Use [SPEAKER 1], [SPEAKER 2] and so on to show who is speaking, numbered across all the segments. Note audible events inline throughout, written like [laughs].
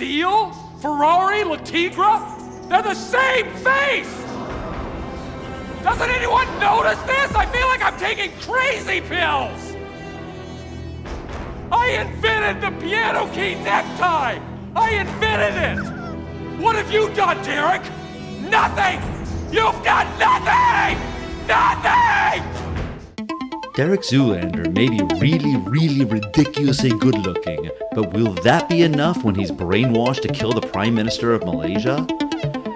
[SPEAKER 1] Steel, Ferrari, Le Tigra, they're the same face! Doesn't anyone notice this? I feel like I'm taking crazy pills! I invented the piano key necktie! I invented it! What have you done, Derek? Nothing! You've done nothing! Nothing!
[SPEAKER 2] Derek Zoolander may be really, really ridiculously good looking, but will that be enough when he's brainwashed to kill the Prime Minister of Malaysia?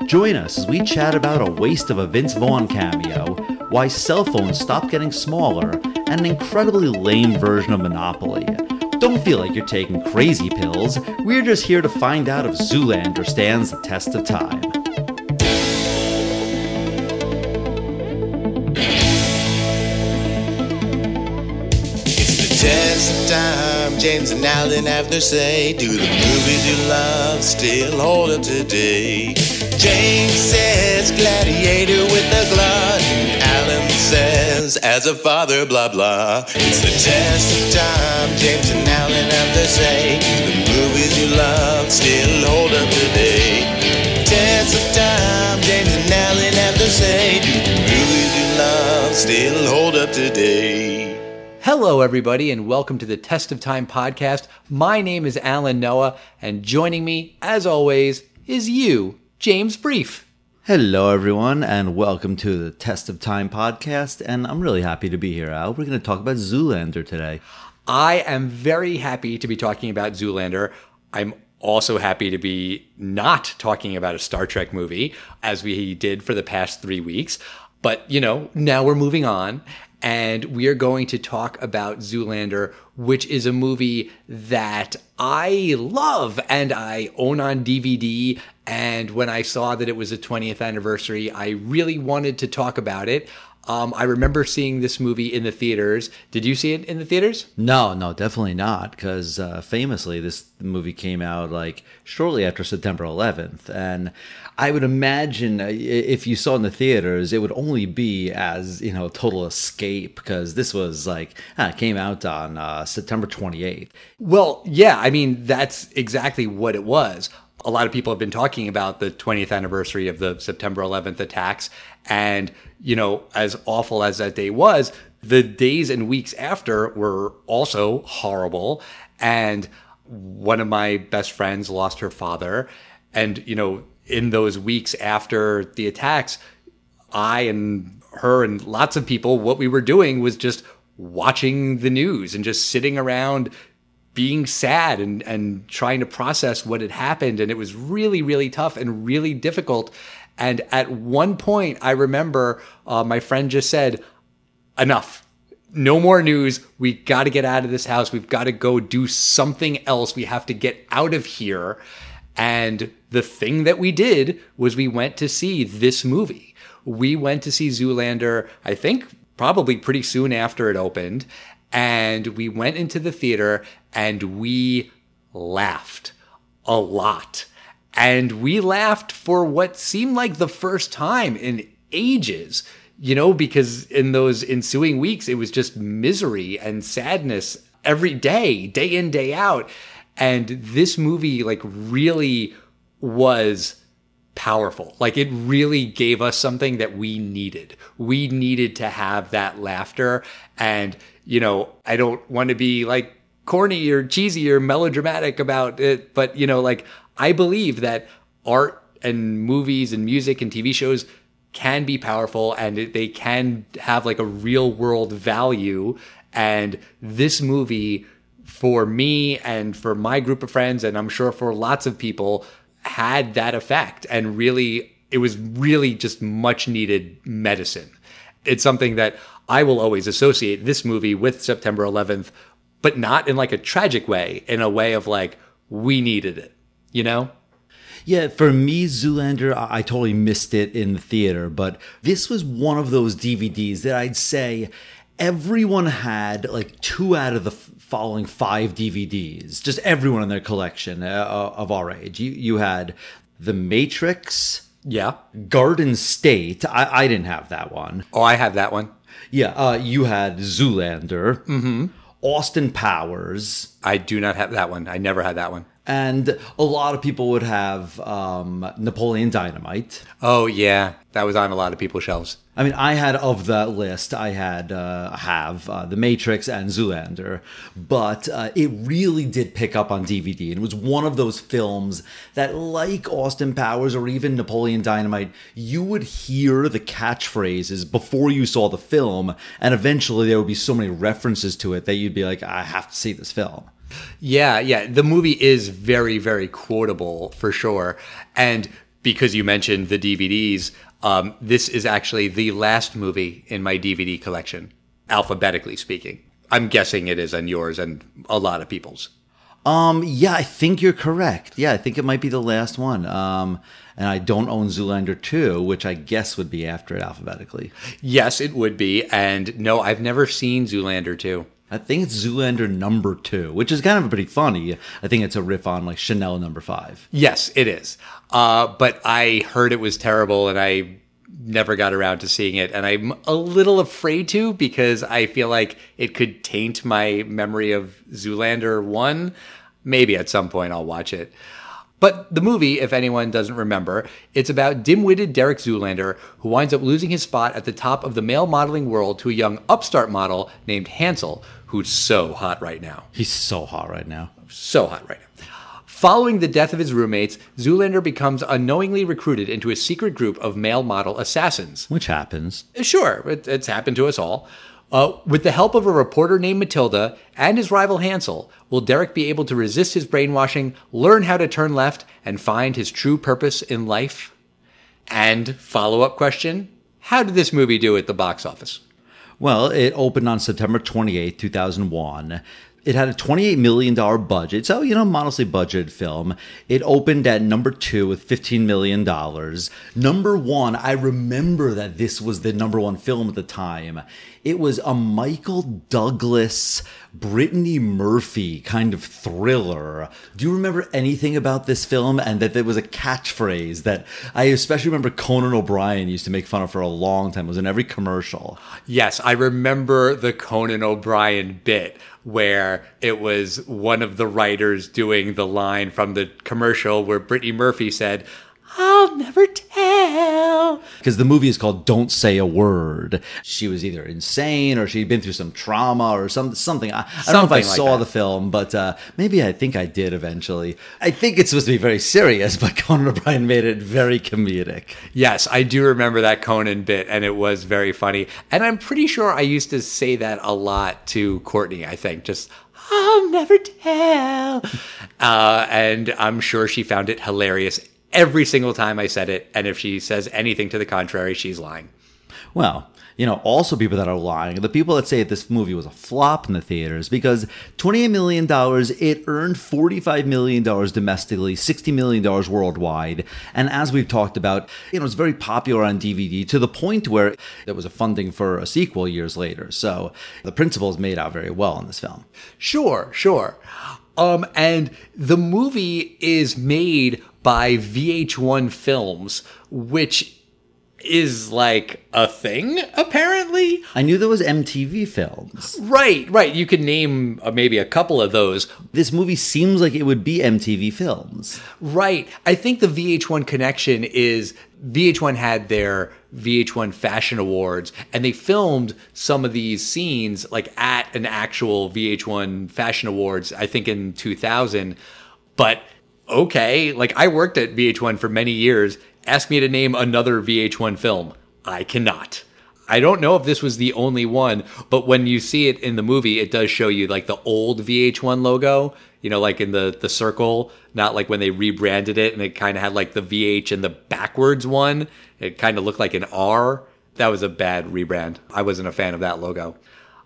[SPEAKER 2] Join us as we chat about a waste of a Vince Vaughn cameo, why cell phones stopped getting smaller, and an incredibly lame version of Monopoly. Don't feel like you're taking crazy pills, we're just here to find out if Zoolander stands the test of time.
[SPEAKER 3] James and Alan have their say. Do the movies you love still hold up today? James says gladiator with a glut. And Alan says as a father, blah blah. It's the test of time. James and Alan have their say. Do the movies you love still hold up today? Test of time. James and Alan have their say. Do the movies you love still hold up today?
[SPEAKER 4] Hello, everybody, and welcome to the Test of Time podcast. My name is Alan Noah, and joining me, as always, is you, James Brief.
[SPEAKER 2] Hello, everyone, and welcome to the Test of Time podcast. And I'm really happy to be here, Al. We're going to talk about Zoolander today.
[SPEAKER 4] I am very happy to be talking about Zoolander. I'm also happy to be not talking about a Star Trek movie, as we did for the past three weeks. But, you know, now we're moving on. And we are going to talk about Zoolander, which is a movie that I love and I own on DVD. And when I saw that it was a 20th anniversary, I really wanted to talk about it. Um, I remember seeing this movie in the theaters. Did you see it in the theaters?
[SPEAKER 2] No, no, definitely not, because uh, famously this movie came out like shortly after September 11th, and I would imagine uh, if you saw in the theaters, it would only be as you know total escape because this was like ah, came out on uh, September 28th.
[SPEAKER 4] Well, yeah, I mean, that's exactly what it was. A lot of people have been talking about the 20th anniversary of the September 11th attacks. And, you know, as awful as that day was, the days and weeks after were also horrible. And one of my best friends lost her father. And, you know, in those weeks after the attacks, I and her and lots of people, what we were doing was just watching the news and just sitting around being sad and, and trying to process what had happened. And it was really, really tough and really difficult. And at one point, I remember uh, my friend just said, enough. No more news. We got to get out of this house. We've got to go do something else. We have to get out of here. And the thing that we did was we went to see this movie. We went to see Zoolander, I think probably pretty soon after it opened. And we went into the theater and we laughed a lot. And we laughed for what seemed like the first time in ages, you know, because in those ensuing weeks, it was just misery and sadness every day, day in, day out. And this movie, like, really was powerful. Like, it really gave us something that we needed. We needed to have that laughter. And, you know, I don't want to be like corny or cheesy or melodramatic about it, but, you know, like, I believe that art and movies and music and TV shows can be powerful and they can have like a real world value. And this movie, for me and for my group of friends, and I'm sure for lots of people, had that effect. And really, it was really just much needed medicine. It's something that I will always associate this movie with September 11th, but not in like a tragic way, in a way of like, we needed it, you know?
[SPEAKER 2] Yeah, for me, Zoolander, I totally missed it in the theater, but this was one of those DVDs that I'd say everyone had like two out of the following five DVDs, just everyone in their collection uh, of our age. You, you had The Matrix,
[SPEAKER 4] Yeah.
[SPEAKER 2] Garden State. I, I didn't have that one.
[SPEAKER 4] Oh, I have that one.
[SPEAKER 2] Yeah, uh, you had Zoolander, Austin Powers,
[SPEAKER 4] I do not have that one. I never had that one.
[SPEAKER 2] And a lot of people would have um, Napoleon Dynamite.
[SPEAKER 4] Oh yeah, that was on a lot of people's shelves.
[SPEAKER 2] I mean, I had of that list, I had uh, have uh, The Matrix and Zoolander, but uh, it really did pick up on DVD. And it was one of those films that, like Austin Powers or even Napoleon Dynamite, you would hear the catchphrases before you saw the film, and eventually there would be so many references to it that you'd be like, I have to see this film.
[SPEAKER 4] Yeah, yeah. The movie is very, very quotable for sure. And because you mentioned the DVDs, um, this is actually the last movie in my DVD collection, alphabetically speaking. I'm guessing it is on yours and a lot of people's.
[SPEAKER 2] Um, yeah, I think you're correct. Yeah, I think it might be the last one. Um, and I don't own Zoolander 2, which I guess would be after it alphabetically.
[SPEAKER 4] Yes, it would be. And no, I've never seen Zoolander 2.
[SPEAKER 2] I think it's Zoolander number two, which is kind of pretty funny. I think it's a riff on like Chanel number five.
[SPEAKER 4] Yes, it is. Uh, but I heard it was terrible and I never got around to seeing it. And I'm a little afraid to because I feel like it could taint my memory of Zoolander 1. Maybe at some point I'll watch it. But the movie, if anyone doesn't remember, it's about dim-witted Derek Zoolander who winds up losing his spot at the top of the male modeling world to a young upstart model named Hansel, who's so hot right now.
[SPEAKER 2] He's so hot right now.
[SPEAKER 4] So hot right now. Following the death of his roommates, Zoolander becomes unknowingly recruited into a secret group of male model assassins.
[SPEAKER 2] Which happens.
[SPEAKER 4] Sure, it, it's happened to us all. Uh, with the help of a reporter named Matilda and his rival Hansel, will Derek be able to resist his brainwashing, learn how to turn left, and find his true purpose in life? And follow up question How did this movie do at the box office?
[SPEAKER 2] Well, it opened on September 28, 2001. It had a $28 million budget, so, you know, modestly budgeted film. It opened at number two with $15 million. Number one, I remember that this was the number one film at the time. It was a Michael Douglas, Brittany Murphy kind of thriller. Do you remember anything about this film? And that there was a catchphrase that I especially remember Conan O'Brien used to make fun of for a long time. It was in every commercial.
[SPEAKER 4] Yes, I remember the Conan O'Brien bit where it was one of the writers doing the line from the commercial where Brittany Murphy said, I'll never tell.
[SPEAKER 2] Because the movie is called Don't Say a Word. She was either insane or she'd been through some trauma or some, something. I, I don't know if I
[SPEAKER 4] like
[SPEAKER 2] saw
[SPEAKER 4] that.
[SPEAKER 2] the film, but uh, maybe I think I did eventually. I think it's supposed to be very serious, [laughs] but Conan O'Brien made it very comedic.
[SPEAKER 4] Yes, I do remember that Conan bit, and it was very funny. And I'm pretty sure I used to say that a lot to Courtney, I think, just, I'll never tell. [laughs] uh, and I'm sure she found it hilarious every single time I said it. And if she says anything to the contrary, she's lying.
[SPEAKER 2] Well, you know, also people that are lying, the people that say this movie was a flop in the theaters because $28 million, it earned $45 million domestically, $60 million worldwide. And as we've talked about, you know, it's very popular on DVD to the point where there was a funding for a sequel years later. So the principles made out very well in this film.
[SPEAKER 4] Sure, sure. Um, and the movie is made by VH1 Films, which is like a thing, apparently.
[SPEAKER 2] I knew there was MTV films.
[SPEAKER 4] Right, right. You could name uh, maybe a couple of those.
[SPEAKER 2] This movie seems like it would be MTV films.
[SPEAKER 4] Right. I think the VH1 connection is VH1 had their VH1 Fashion Awards and they filmed some of these scenes like at an actual VH1 Fashion Awards, I think in 2000. But okay, like I worked at VH1 for many years. Ask me to name another VH1 film. I cannot. I don't know if this was the only one, but when you see it in the movie, it does show you like the old VH1 logo, you know, like in the the circle, not like when they rebranded it and it kind of had like the VH and the backwards one. It kind of looked like an R. That was a bad rebrand. I wasn't a fan of that logo.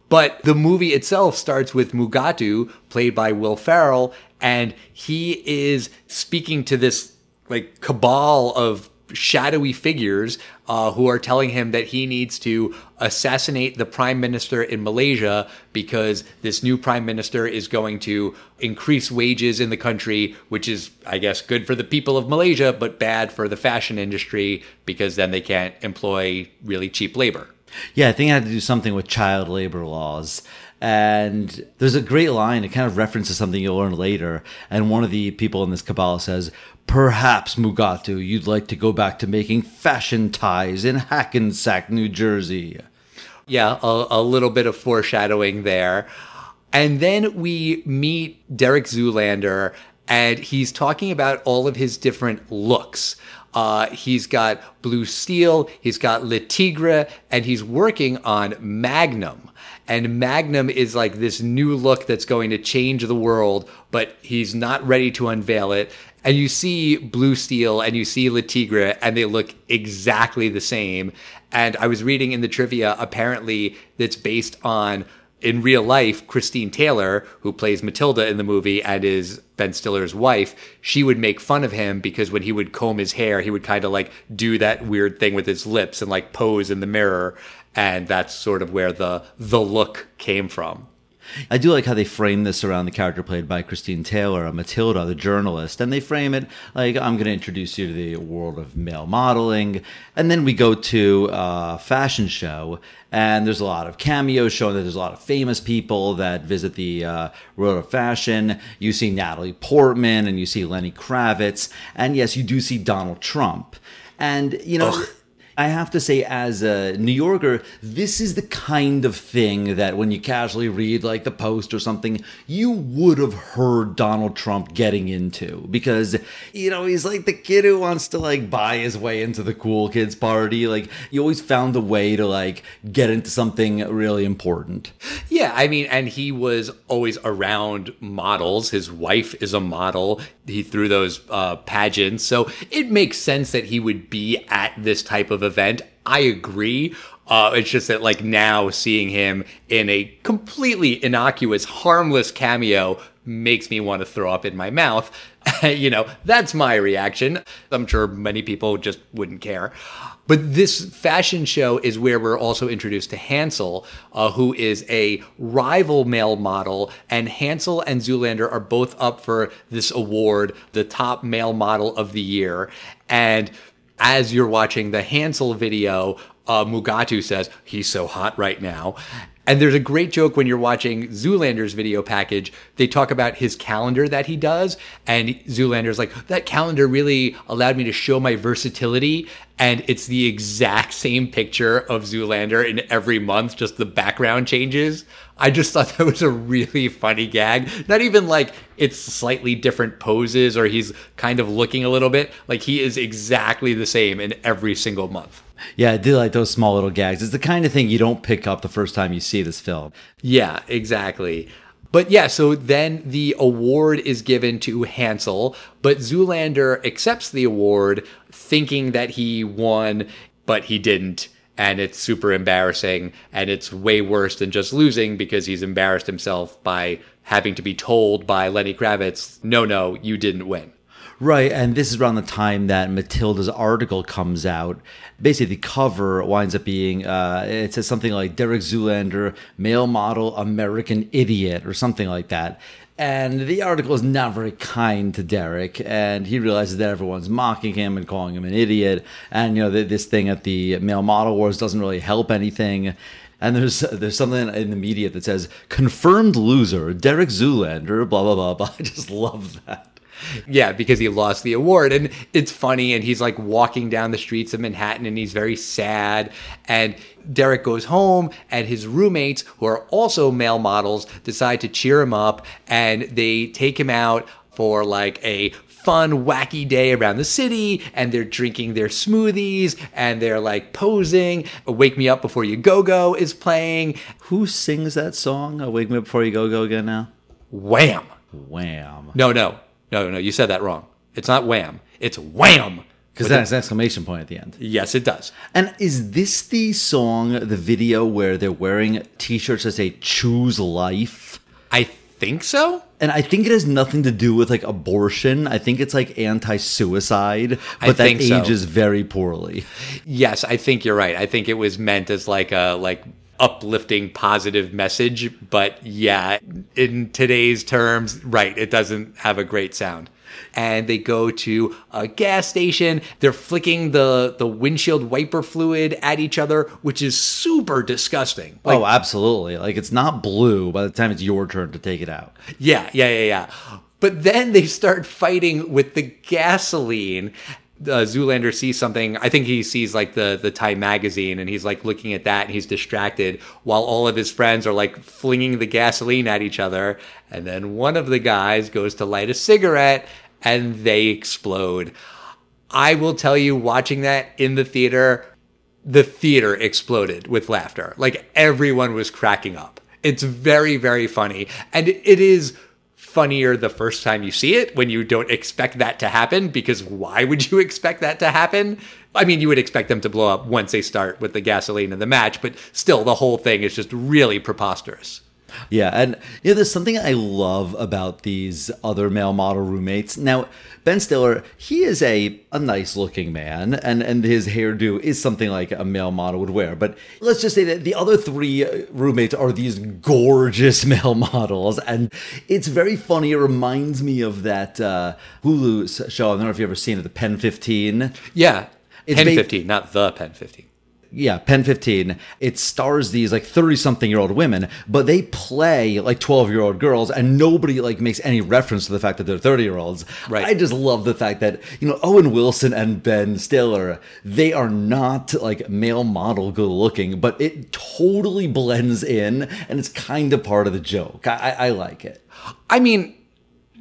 [SPEAKER 4] But the movie itself starts with Mugatu, played by Will Ferrell, and he is speaking to this like cabal of shadowy figures uh, who are telling him that he needs to assassinate the prime minister in Malaysia because this new prime minister is going to increase wages in the country, which is, I guess, good for the people of Malaysia, but bad for the fashion industry because then they can't employ really cheap labor.
[SPEAKER 2] Yeah, I think it had to do something with child labor laws. And there's a great line. It kind of references something you'll learn later. And one of the people in this cabal says, Perhaps, Mugatu, you'd like to go back to making fashion ties in Hackensack, New Jersey.
[SPEAKER 4] Yeah, a, a little bit of foreshadowing there. And then we meet Derek Zoolander, and he's talking about all of his different looks. Uh, he's got Blue Steel, he's got Le Tigre, and he's working on Magnum. And Magnum is like this new look that's going to change the world, but he's not ready to unveil it. And you see Blue Steel and you see Le Tigre, and they look exactly the same. And I was reading in the trivia, apparently, that's based on in real life, Christine Taylor, who plays Matilda in the movie and is Ben Stiller's wife, she would make fun of him because when he would comb his hair, he would kind of like do that weird thing with his lips and like pose in the mirror. And that's sort of where the the look came from.
[SPEAKER 2] I do like how they frame this around the character played by Christine Taylor, Matilda, the journalist, and they frame it like I'm going to introduce you to the world of male modeling, and then we go to a fashion show, and there's a lot of cameos showing that there's a lot of famous people that visit the uh, world of fashion. You see Natalie Portman, and you see Lenny Kravitz, and yes, you do see Donald Trump, and you know. Ugh I have to say, as a New Yorker, this is the kind of thing that when you casually read like the Post or something, you would have heard Donald Trump getting into because, you know, he's like the kid who wants to like buy his way into the cool kids party. Like, he always found a way to like get into something really important.
[SPEAKER 4] Yeah. I mean, and he was always around models. His wife is a model. He threw those uh, pageants. So it makes sense that he would be at this type of event. I agree. Uh, it's just that like now seeing him in a completely innocuous, harmless cameo makes me want to throw up in my mouth. [laughs] you know, that's my reaction. I'm sure many people just wouldn't care. But this fashion show is where we're also introduced to Hansel, uh, who is a rival male model. And Hansel and Zoolander are both up for this award, the top male model of the year. And as you're watching the Hansel video, uh, Mugatu says, he's so hot right now. And there's a great joke when you're watching Zoolander's video package. They talk about his calendar that he does. And Zoolander's like, that calendar really allowed me to show my versatility. And it's the exact same picture of Zoolander in every month, just the background changes. I just thought [laughs] that was a really funny gag. Not even like it's slightly different poses or he's kind of looking a little bit. Like he is exactly the same in every single month.
[SPEAKER 2] Yeah, I do like those small little gags. It's the kind of thing you don't pick up the first time you see this film.
[SPEAKER 4] Yeah, exactly. But yeah, so then the award is given to Hansel, but Zoolander accepts the award thinking that he won, but he didn't. And it's super embarrassing. And it's way worse than just losing because he's embarrassed himself by having to be told by Lenny Kravitz, no, no, you didn't win.
[SPEAKER 2] Right, and this is around the time that Matilda's article comes out. Basically, the cover winds up being uh, it says something like Derek Zoolander, male model, American idiot, or something like that. And the article is not very kind to Derek, and he realizes that everyone's mocking him and calling him an idiot. And you know, this thing at the male model wars doesn't really help anything. And there's there's something in the media that says confirmed loser Derek Zoolander, blah blah blah blah. [laughs] I just love that.
[SPEAKER 4] Yeah, because he lost the award. And it's funny. And he's like walking down the streets of Manhattan and he's very sad. And Derek goes home, and his roommates, who are also male models, decide to cheer him up. And they take him out for like a fun, wacky day around the city, and they're drinking their smoothies and they're like posing. Wake Me Up Before You Go Go is playing.
[SPEAKER 2] Who sings that song? Oh, Wake Me Up Before You Go Go again now?
[SPEAKER 4] Wham!
[SPEAKER 2] Wham.
[SPEAKER 4] No, no. No, no, you said that wrong. It's not wham. It's wham.
[SPEAKER 2] Because that has an exclamation point at the end.
[SPEAKER 4] Yes, it does.
[SPEAKER 2] And is this the song, the video where they're wearing t-shirts that say "Choose Life"?
[SPEAKER 4] I think so.
[SPEAKER 2] And I think it has nothing to do with like abortion. I think it's like anti-suicide, but that ages so. very poorly.
[SPEAKER 4] Yes, I think you're right. I think it was meant as like a like uplifting positive message but yeah in today's terms right it doesn't have a great sound and they go to a gas station. They're flicking the the windshield wiper fluid at each other, which is super disgusting. Oh, like,
[SPEAKER 2] oh, absolutely. Like it's not blue by the time it's your turn to take it out.
[SPEAKER 4] Yeah, yeah, yeah, yeah. But then they start fighting with the gasoline. Uh, Zoolander sees something. I think he sees like the the Time magazine, and he's like looking at that, and he's distracted while all of his friends are like flinging the gasoline at each other. And then one of the guys goes to light a cigarette, and they explode. I will tell you, watching that in the theater, the theater exploded with laughter. Like everyone was cracking up. It's very, very funny. And it is funnier the first time you see it when you don't expect that to happen because why would you [laughs] expect that to happen? I mean, you would expect them to blow up once they start with the gasoline in the match, but still the whole thing is just really preposterous.
[SPEAKER 2] Yeah, and you know, there's something I love about these other male model roommates. Now, Ben Stiller, he is a, a nice looking man, and, and his hairdo is something like a male model would wear. But let's just say that the other three uh, roommates are these gorgeous [laughs] male models, and it's very funny. It reminds me of that uh, Hulu show. I don't know if you've ever seen it, the Pen 15.
[SPEAKER 4] Yeah.
[SPEAKER 2] It's
[SPEAKER 4] Pen
[SPEAKER 2] ba-
[SPEAKER 4] 15, not the Pen 15.
[SPEAKER 2] Yeah, Pen 15, it stars these like 30 something year old women, but they play like 12 year old girls and nobody like makes any reference to the fact that they're 30 year olds.
[SPEAKER 4] Right.
[SPEAKER 2] I just love the fact that, you know, Owen Wilson and Ben Stiller, they are not like male model good looking, but it totally blends in and it's kind of part of the joke. I, I, I like it.
[SPEAKER 4] I mean,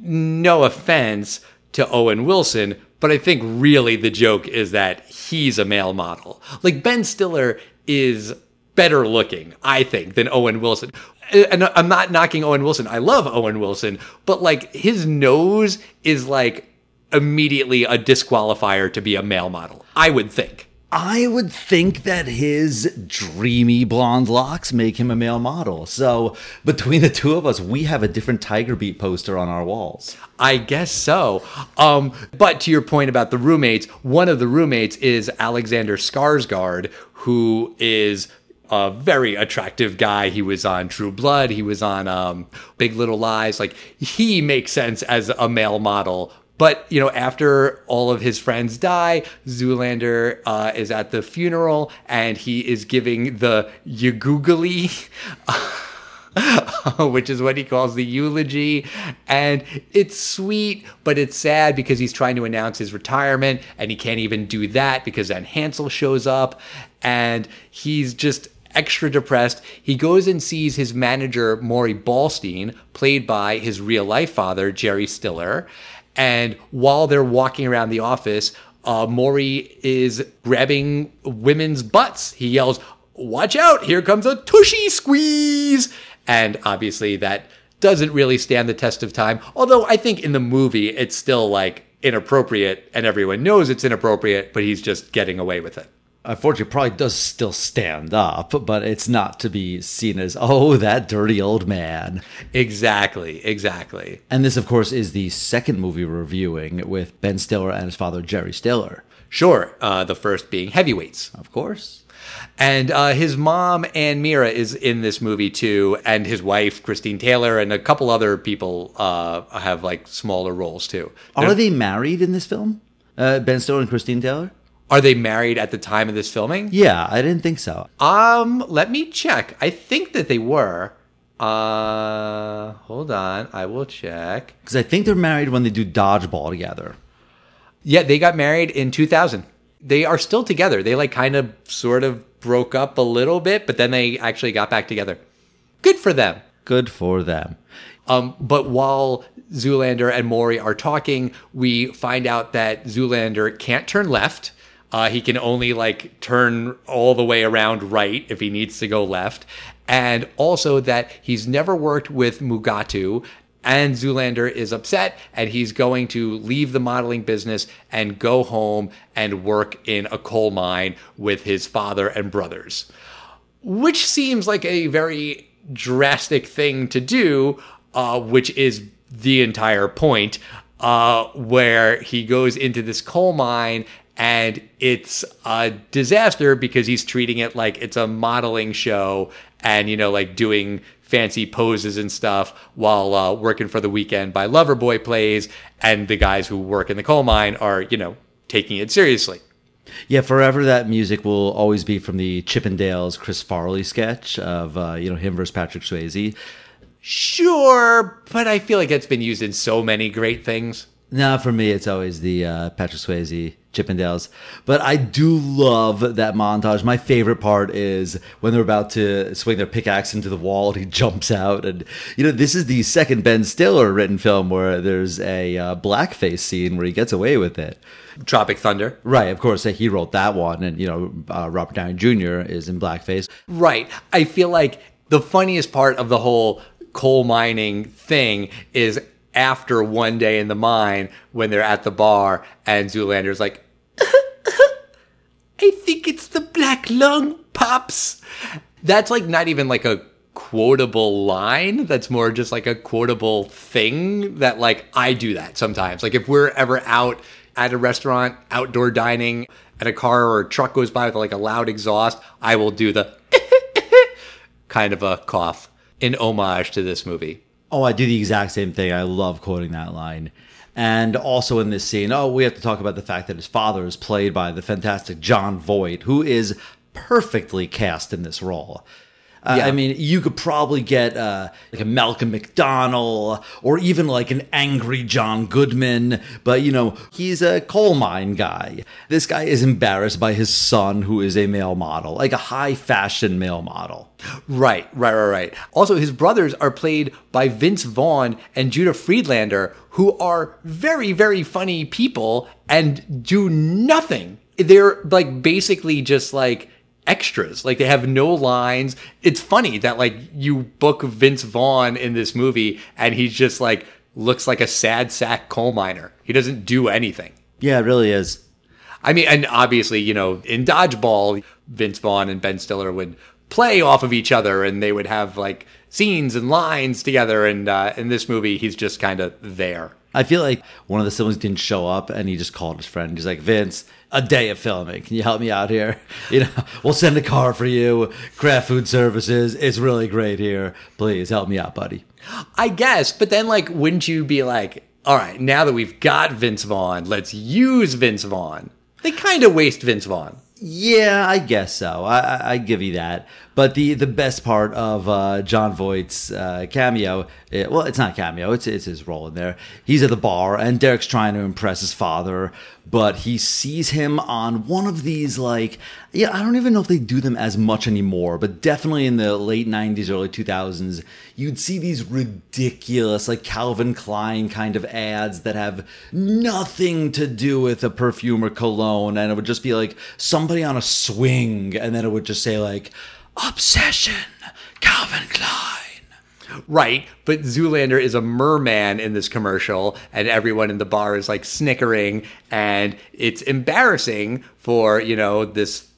[SPEAKER 4] no offense to Owen Wilson, but I think really the joke is that he's a male model. Like Ben Stiller is better looking, I think, than Owen Wilson. Uh, and I'm not knocking Owen Wilson. I love Owen Wilson, but like his nose is like immediately a disqualifier to be a male model. I would think.
[SPEAKER 2] I would think that his dreamy blonde locks make him a male model. So between the two of us, we have a different Tiger Beat poster on our walls.
[SPEAKER 4] I guess so. Um, but to your point about the roommates, one of the roommates is Alexander Skarsgård, who is a very attractive guy. He was on True Blood. He was on um, Big Little Lies. Like he makes sense as a male model. But you know, after all of his friends die, Zoolander uh, is at the funeral and he is giving the Yagoogly. [laughs] which is what he calls the eulogy. And it's sweet, but it's sad because he's trying to announce his retirement and he can't even do that because then Hansel shows up and he's just extra depressed. He goes and sees his manager, Maury Ballstein, played by his real life father, Jerry Stiller. And while they're walking around the office, uh, Maury is grabbing women's butts. He yells, Watch out, here comes a tushy squeeze. And obviously, that doesn't really stand the test of time. Although I think in the movie, it's still like inappropriate and everyone knows it's inappropriate, but he's just getting away with it.
[SPEAKER 2] Unfortunately, probably does still stand up, but it's not to be seen as, [laughs] oh, that dirty old man.
[SPEAKER 4] Exactly, exactly.
[SPEAKER 2] And this, of course, is the second movie we're reviewing with Ben Stiller and his father, Jerry Stiller.
[SPEAKER 4] Sure, uh, the first being Heavyweights.
[SPEAKER 2] Of course.
[SPEAKER 4] And uh, his mom, Anne Meara, is in this movie too, and his wife, Christine Taylor, and a couple other people uh, have like smaller roles too.
[SPEAKER 2] Are
[SPEAKER 4] There's-
[SPEAKER 2] they married in this film? Uh, ben Stiller and Christine Taylor?
[SPEAKER 4] Are they married at the time of this filming?
[SPEAKER 2] Yeah, I didn't think so.
[SPEAKER 4] Um, let me check. I think that they were. Uh, hold on, I will check.
[SPEAKER 2] Because I think they're married when they do dodgeball together.
[SPEAKER 4] Yeah, they got married in 2000. They are still together. They like kind of sort of broke up a little bit, but then they actually got back together. Good for them.
[SPEAKER 2] Good for them.
[SPEAKER 4] Um, but while Zoolander and Maury are talking, we find out that Zoolander can't turn left. Uh, he can only like turn all the way around right if he needs to go left. And also that he's never worked with Mugatu. And Zoolander is upset and he's going to leave the modeling business and go home and work in a coal mine with his father and brothers which seems like a very drastic thing to do, uh, which is the entire point, uh, where he goes into this coal mine and it's a disaster because he's treating it like it's a modeling show and, you know, like doing fancy poses and stuff while uh, working for the weekend by Loverboy plays, and the guys who work in the coal mine are, you know, taking it seriously.
[SPEAKER 2] Yeah, forever that music will always be from the Chippendales Chris Farley sketch of uh, you know him versus Patrick Swayze.
[SPEAKER 4] Sure, but I feel like it's been used in so many great things.
[SPEAKER 2] No, for me, it's always the uh, Patrick Swayze Chippendales. But I do love that montage. My favorite part is when they're about to swing their pickaxe into the wall and he [laughs] jumps out. And, you know, this is the second Ben Stiller written film where there's a uh, blackface scene where he gets away with it.
[SPEAKER 4] Tropic Thunder.
[SPEAKER 2] Right, of course, he wrote that one. And, you know, uh, Robert Downey Jr. is in blackface.
[SPEAKER 4] Right. I feel like the funniest part of the whole coal mining thing is after one day in the mine when they're at the bar and Zoolander's like, [laughs] I think it's the black lung, Pops. That's like not even like a quotable line. That's more just like a quotable thing that like I do that sometimes. Like if we're ever out at a restaurant, outdoor dining, and a car or a truck goes by with like a loud exhaust, I will do the [laughs] kind of a cough in homage to this movie.
[SPEAKER 2] Oh, I do the exact same thing. I love quoting that line. And also in this scene, oh, we have to talk about the fact that his father is played by the fantastic Jon Voight, who is perfectly cast in this role. Uh,
[SPEAKER 4] Yeah.
[SPEAKER 2] I mean, you could probably get uh, like a Malcolm McDonald or even like an angry John Goodman, but you know, he's a coal mine guy. This guy is embarrassed by his son, who is a male model, like a high fashion male model.
[SPEAKER 4] Right, right, right, right. Also, his brothers are played by Vince Vaughn and Judah Friedlander, who are very, very funny people and do nothing. They're like basically just like extras. Like they have no lines. It's funny that like you book Vince Vaughn in this movie and he's just like looks like a sad sack coal miner. He doesn't do anything.
[SPEAKER 2] Yeah, it really is.
[SPEAKER 4] I mean, and obviously, you know, in dodgeball, Vince Vaughn and Ben Stiller would play off of each other, and they would have like scenes and lines together. And uh, in this movie, he's just kind of there.
[SPEAKER 2] I feel like one of the siblings didn't show up, and he just called his friend. He's like, "Vince, a day of filming. Can you help me out here? [laughs] You know, we'll send a car for you. Craft Food Services. It's really great here. Please help me out, buddy."
[SPEAKER 4] I guess, but then like, wouldn't you be like, all right, now that we've got Vince Vaughn, let's use Vince Vaughn. They kind of waste Vince Vaughn.
[SPEAKER 2] Yeah, I guess so. I, I, I give you that. But the, the best part of uh, Jon Voight's uh, cameo, it, well, it's not cameo, it's, it's his role in there. He's at the bar, and Derek's trying to impress his father, but he sees him on one of these, like, yeah, I don't even know if they do them as much anymore, but definitely in the late 90s, early 2000s, you'd see these ridiculous, like Calvin Klein kind of ads that have nothing to do with a perfume or cologne, and it would just be like somebody on a swing, and then it would just say, like, Obsession, Calvin Klein.
[SPEAKER 4] Right, but Zoolander is a merman in this commercial, and everyone in the bar is like snickering, and it's embarrassing for, you know, this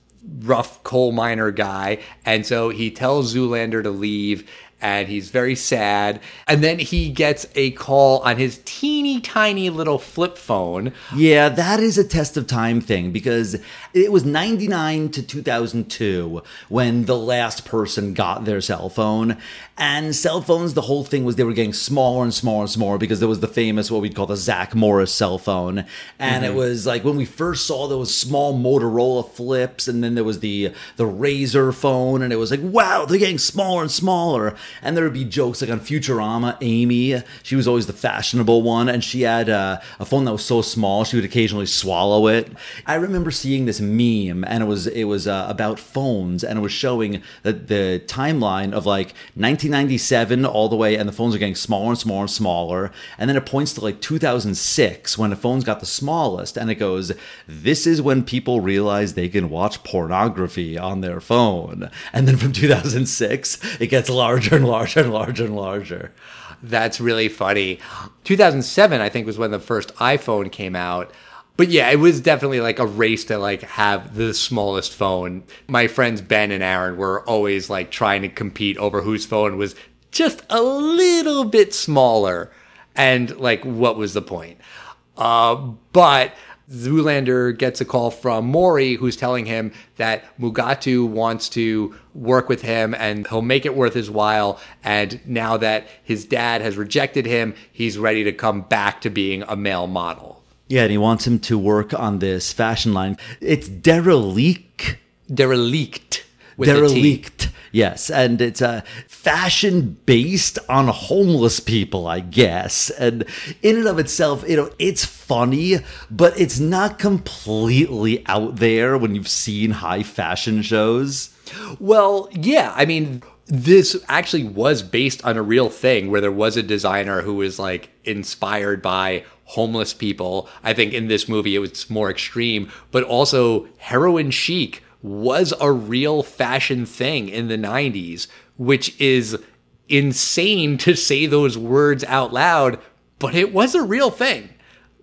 [SPEAKER 4] rough coal miner guy. And so he tells Zoolander to leave, and he's very sad. And then he gets a call on his teeny tiny little flip phone.
[SPEAKER 2] Yeah, that is a test of time thing because it was 99 to 2002 when the last person got their cell phone. And cell phones, the whole thing was they were getting smaller and smaller and smaller because there was the famous, what we'd call the Zach Morris cell phone. And it mm-hmm. was like when we first saw those small Motorola flips, and then there was the, the Razr phone, and it was like, wow, they're getting smaller and smaller. And there would be jokes like on Futurama, Amy, she was always the fashionable one, and she had uh, a phone that was so small she would occasionally swallow it. I remember seeing this meme, and it was it was uh, about phones, and it was showing the, the timeline of like 1997 all the way, and the phones are getting smaller and smaller and smaller, and then it points to like 2006 when the phones got the smallest, and it goes, "This is when people realize they can watch pornography on their phone," and then from 2006 it gets larger and larger and larger and larger.
[SPEAKER 4] That's really funny. 2007, I think, was when the first iPhone came out. But yeah, it was definitely like a race to like have the smallest phone. My friends Ben and Aaron were always like trying to compete over whose phone was just a little bit smaller. And like, what was the point? Uh, but Zoolander gets a call from Maury, who's telling him that Mugatu wants to work with him and he'll make it worth his while. And now that his dad has rejected him, he's ready to come back to being a male model.
[SPEAKER 2] Yeah, and he wants him to work on this fashion line. It's derelict.
[SPEAKER 4] Derelict. With a T.
[SPEAKER 2] Derelict. Yes, and it's a fashion based on homeless people, I guess. And in and of itself, you know, it's funny, but it's not completely out there when you've seen high fashion shows.
[SPEAKER 4] Well, yeah. I mean, this actually was based on a real thing where there was a designer who was like inspired by homeless people. I think in this movie it was more extreme, but also heroin chic was a real fashion thing in the 90s, which is insane to say those words out loud, but it was a real thing.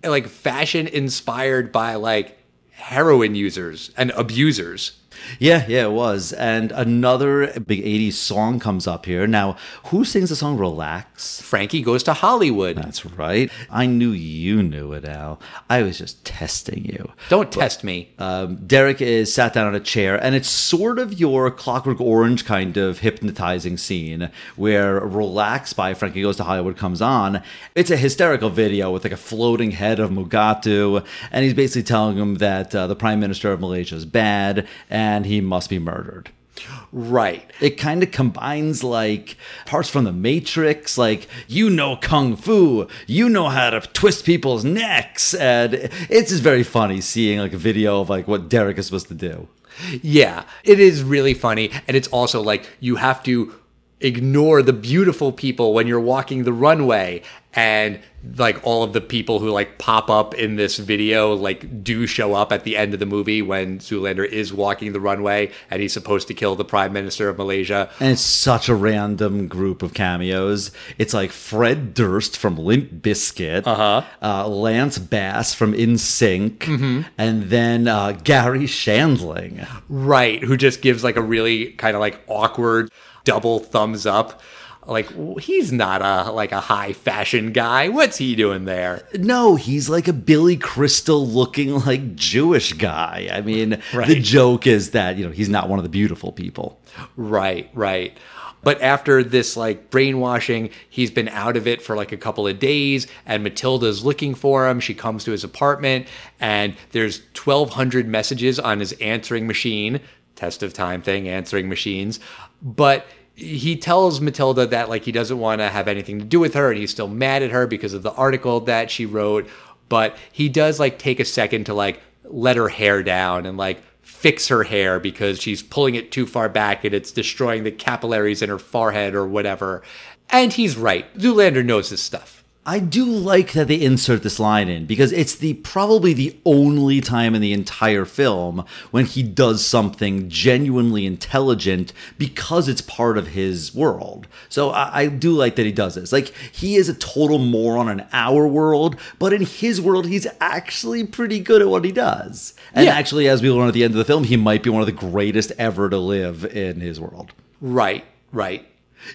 [SPEAKER 4] Like fashion inspired by like heroin users and abusers.
[SPEAKER 2] Yeah, yeah, it was. And another big 80s song comes up here. Now, who sings the song Relax?
[SPEAKER 4] Frankie goes to Hollywood.
[SPEAKER 2] That's right. I knew you knew it, Al. I was just testing you.
[SPEAKER 4] Don't test me.
[SPEAKER 2] Um, Derek is sat down on a chair, and it's sort of your Clockwork Orange kind of hypnotizing scene where Relax by Frankie Goes to Hollywood comes on. It's a hysterical video with like a floating head of Mugatu, and he's basically telling him that uh, the Prime Minister of Malaysia is bad and he must be murdered.
[SPEAKER 4] right.
[SPEAKER 2] It kind of combines like parts from the Matrix, like you know kung fu, you know how to twist people's necks, and it's just very funny seeing like a video of like what Derek is supposed to do.
[SPEAKER 4] Yeah, it is really funny. And it's also like you have to ignore the beautiful people when you're walking the runway and like all of the people who like pop up in this video like do show up at the end of the movie when Zoolander is walking the runway and he's supposed to kill the prime minister of Malaysia.
[SPEAKER 2] And it's such a random group of cameos. It's like Fred Durst from Limp Bizkit,
[SPEAKER 4] Uh-huh.
[SPEAKER 2] uh, Lance Bass from NSYNC, and then uh, Garry Shandling.
[SPEAKER 4] Right, who just gives like a really kind of like awkward double thumbs up. Like he's not a like a high fashion guy. What's he doing there?
[SPEAKER 2] No, he's like a Billy Crystal looking like Jewish guy. I mean, the joke is that, you know, he's not one of the beautiful people.
[SPEAKER 4] Right, right. But after this like brainwashing, he's been out of it for like a couple of days, and Matilda's looking for him. She comes to his apartment, and there's 1,200 messages on his answering machine. Test of time thing, answering machines. But he tells Matilda that like he doesn't want to have anything to do with her, and he's still mad at her because of the article that she wrote. But he does like take a second to like let her hair down and like fix her hair because she's pulling it too far back and it's destroying the capillaries in her forehead or whatever. And he's right. Zoolander knows his stuff.
[SPEAKER 2] I do like that they insert this line in because it's the probably the only time in the entire film when he does something genuinely intelligent because it's part of his world. So I, I do like that he does this. Like he is a total moron in our world, but in his world, he's actually pretty good at what he does. And
[SPEAKER 4] Yeah.
[SPEAKER 2] actually, as we learn at the end of the film, he might be one of the greatest ever to live in his world.
[SPEAKER 4] Right, right.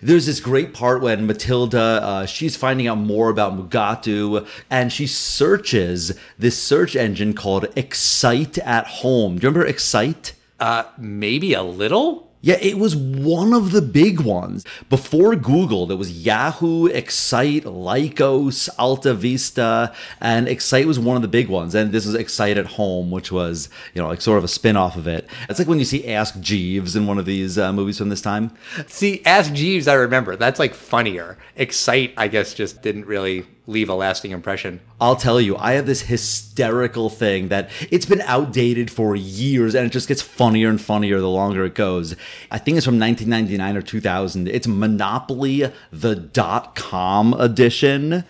[SPEAKER 2] There's this great part when Matilda, uh, she's finding out more about Mugatu, and she searches this search engine called Excite at Home. Do you remember Excite?
[SPEAKER 4] Uh, maybe a little?
[SPEAKER 2] Yeah, it was one of the big ones. Before Google, there was Yahoo, Excite, Lycos, Alta Vista, and Excite was one of the big ones. And this is Excite at Home, which was, you know, like sort of a spin off of it. It's like when you see Ask Jeeves in one of these uh, movies from this time.
[SPEAKER 4] See, Ask Jeeves, I remember. That's like funnier. Excite, I guess, just didn't really leave a lasting impression.
[SPEAKER 2] I'll tell you, I have this hysterical thing that it's been outdated for years and it just gets funnier and funnier the longer it goes. I think it's from 1999 or 2000. It's Monopoly, the dot com edition.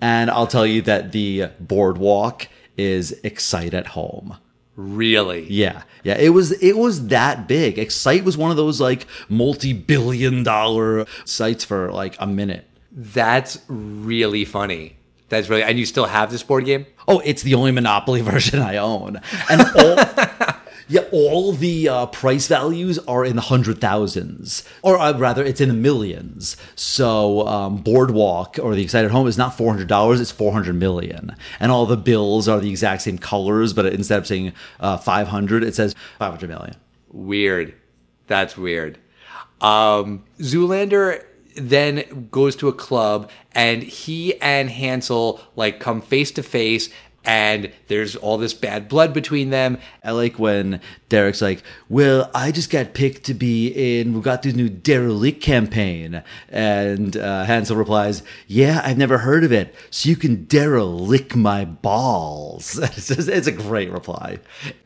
[SPEAKER 2] And I'll tell you that the boardwalk is Excite at Home.
[SPEAKER 4] Really?
[SPEAKER 2] Yeah. Yeah, it was it was that big. Excite was one of those like multi-billion dollar sites for like a minute.
[SPEAKER 4] That's really funny. That's really, and you still have this board game?
[SPEAKER 2] Oh, it's the only Monopoly [laughs] version I own. And all, [laughs] Yeah, all the uh, price values are in the hundred thousands, or uh, rather, it's in the millions. So um, Boardwalk or the Excite at Home is not four hundred dollars; it's four hundred million, and all the bills are the exact same colors, but instead of saying uh, five hundred, it says five hundred million.
[SPEAKER 4] Weird. That's weird. Um, Zoolander then goes to a club and he and Hansel like come face to face and there's all this bad blood between them.
[SPEAKER 2] I like when Derek's like, "Well, I just got picked to be in. We got this new derelict campaign," and uh, Hansel replies, "Yeah, I've never heard of it. So you can derelict my balls." [laughs] it's, just- it's a great reply.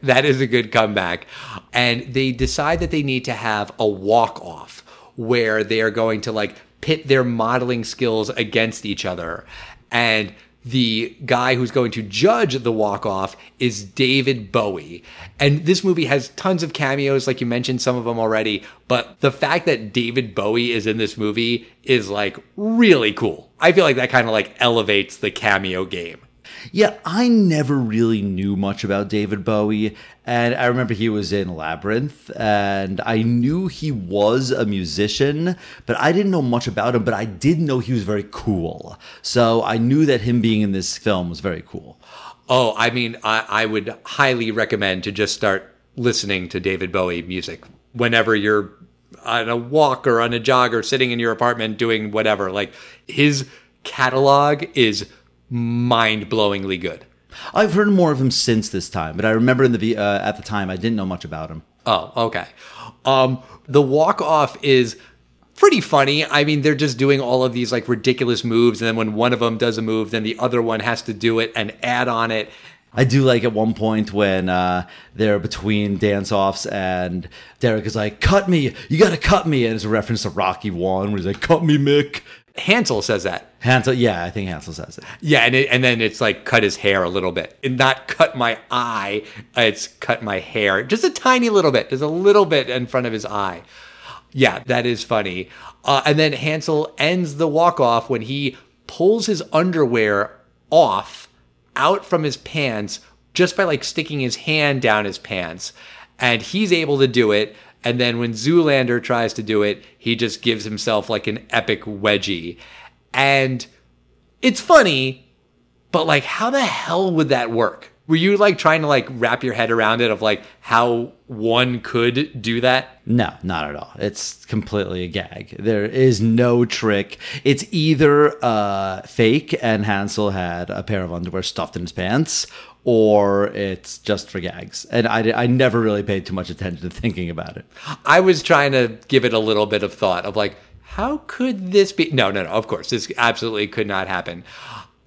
[SPEAKER 4] That is a good comeback. And they decide that they need to have a walk off where they are going to like pit their modeling skills against each other. And the guy who's going to judge the walk off is David Bowie. And this movie has tons of cameos, like you mentioned some of them already. But the fact that David Bowie is in this movie is like really cool. I feel like that kind of like elevates the cameo game.
[SPEAKER 2] Yeah, I never really knew much about David Bowie, and I remember he was in Labyrinth, and I knew he was a musician, but I didn't know much about him, but I did know he was very cool. So I knew that him being in this film was very cool.
[SPEAKER 4] Oh, I mean, I, I would highly recommend to just start listening to David Bowie music whenever you're on a walk or on a jog or sitting in your apartment doing whatever. Like his catalog is mind-blowingly good.
[SPEAKER 2] I've heard more of him since this time, but I remember in the uh, at the time I didn't know much about him.
[SPEAKER 4] Oh, okay. Um, the walk off is pretty funny. I mean, they're just doing all of these like ridiculous moves, and then when one of them does a move, then the other one has to do it and add on it.
[SPEAKER 2] I do like at one point when uh, they're between dance offs and Derek is like, "Cut me! You got to cut me!" And it's a reference to Rocky One, where he's like, "Cut me, Mick."
[SPEAKER 4] Hansel says that.
[SPEAKER 2] Hansel, yeah, I think Hansel says it.
[SPEAKER 4] Yeah, and it, and then it's like cut his hair a little bit, and not cut my eye. It's cut my hair just a tiny little bit, just a little bit in front of his eye. Yeah, that is funny. Uh, and then Hansel ends the walk off when he pulls his underwear off out from his pants just by like sticking his hand down his pants, and he's able to do it. And then when Zoolander tries to do it, he just gives himself like an epic wedgie. And it's funny, but like, how the hell would that work? Were you like trying to like wrap your head around it of like how one could do that?
[SPEAKER 2] No, not at all. It's completely a gag. There is no trick. It's either uh, fake and Hansel had a pair of underwear stuffed in his pants, or it's just for gags. And I, I never really paid too much attention to thinking about it.
[SPEAKER 4] I was trying to give it a little bit of thought of like, how could this be? No, no, no, of course, this absolutely could not happen.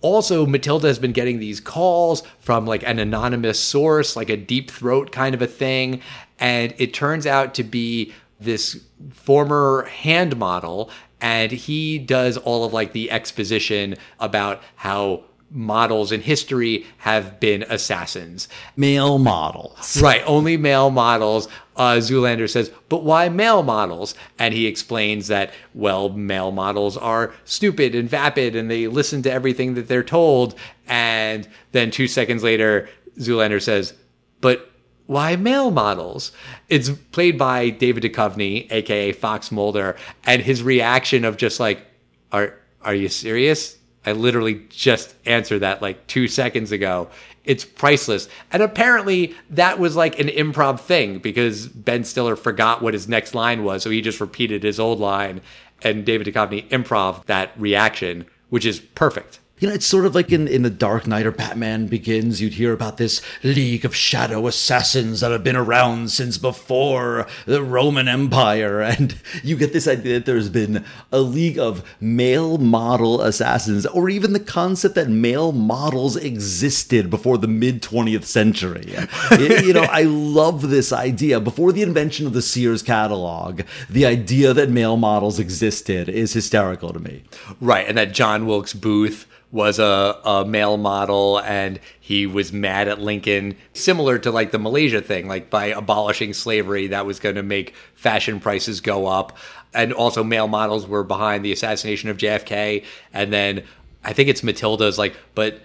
[SPEAKER 4] Also, Matilda has been getting these calls from like an anonymous source, like a deep throat kind of a thing. And it turns out to be this former hand model. And he does all of like the exposition about how models in history have been assassins.
[SPEAKER 2] Male models.
[SPEAKER 4] Right, only male models. Uh, Zoolander says, but why male models? And he explains that, well, male models are stupid and vapid and they listen to everything that they're told. And then two seconds later, Zoolander says, but why male models? It's played by David Duchovny, aka Fox Mulder, and his reaction of just like, are are you serious? I literally just answered that like two seconds ago. It's priceless. And apparently that was like an improv thing because Ben Stiller forgot what his next line was. So he just repeated his old line and David Duchovny improv that reaction, which is perfect.
[SPEAKER 2] You know, it's sort of like in, in The Dark Knight or Batman Begins, you'd hear about this League of Shadow Assassins that have been around since before the Roman Empire. [laughs] And you get this idea that there's been a league of male model assassins, or even the concept that male models existed before the mid 20th century. [laughs] you know, I love this idea. Before the invention of the Sears catalog, the idea that male models existed is hysterical to me.
[SPEAKER 4] Right. And that John Wilkes Booth was a, a male model and he was mad at Lincoln, similar to like the Malaysia thing, like by abolishing slavery, that was going to make fashion prices go up. And also, male models were behind the assassination of JFK. And then I think it's Matilda's like, but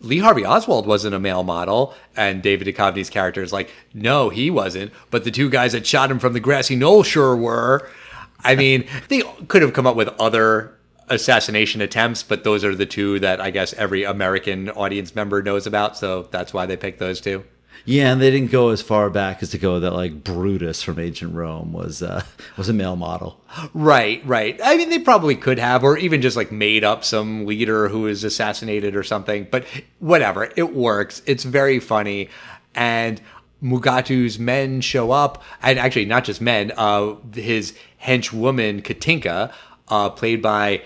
[SPEAKER 4] Lee Harvey Oswald wasn't a male model, and David Duchovny's character is like, no, he wasn't. But the two guys that shot him from the grassy knoll sure were. I mean, they could have come up with other assassination attempts, but those are the two that I guess every American audience member knows about. So that's why they picked those two.
[SPEAKER 2] Yeah, and they didn't go as far back as to go that like Brutus from ancient Rome was uh, [laughs] was a male model.
[SPEAKER 4] Right, right. I mean, they probably could have, or even just like made up some leader who was assassinated or something. But whatever, it works. It's very funny, and Mugatu's men show up, and actually not just men. Uh, his henchwoman Katinka, uh, played by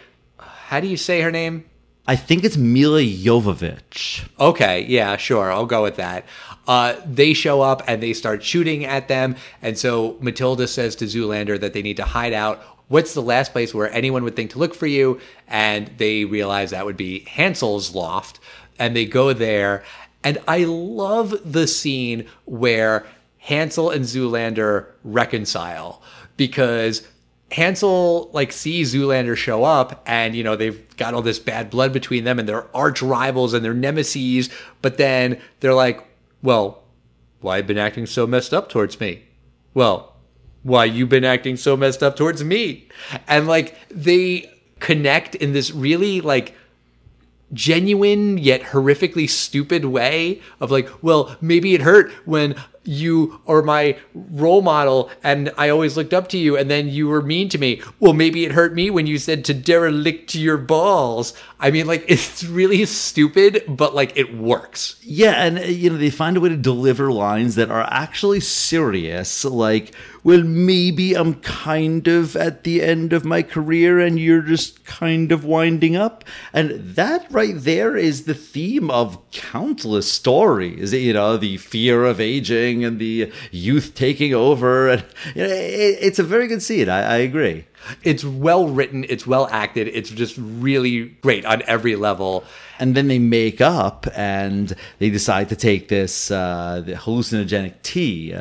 [SPEAKER 4] how do you say her name?
[SPEAKER 2] I think it's Milla Jovovich.
[SPEAKER 4] Okay, yeah, sure. I'll go with that. Uh, they show up and they start shooting at them. And so Matilda says to Zoolander that they need to hide out. What's the last place where anyone would think to look for you? And they realize that would be Hansel's loft. And they go there. And I love the scene where Hansel and Zoolander reconcile because Hansel like sees Zoolander show up and you know they've got all this bad blood between them and they're arch rivals and they're nemesis but then they're like well why you been acting so messed up towards me? Well why you been acting so messed up towards me? And like they connect in this really like genuine yet horrifically stupid way of like well maybe it hurt when you are my role model and I always looked up to you and then you were mean to me. Well, maybe it hurt me when you said to derelict your balls. I mean, like, [laughs] it's really stupid, but like, it works.
[SPEAKER 2] Yeah, and uh, you know, they find a way to deliver lines that are actually serious, like, well, maybe I'm kind of at the end of my career and you're just kind of winding up. And that right there is the theme of countless stories, you know, the fear of aging and the youth taking over. And you know, it, it's a very good scene. I, I agree.
[SPEAKER 4] It's well written, it's well acted, it's just really great on every level.
[SPEAKER 2] And then they make up and they decide to take this uh, the hallucinogenic tea.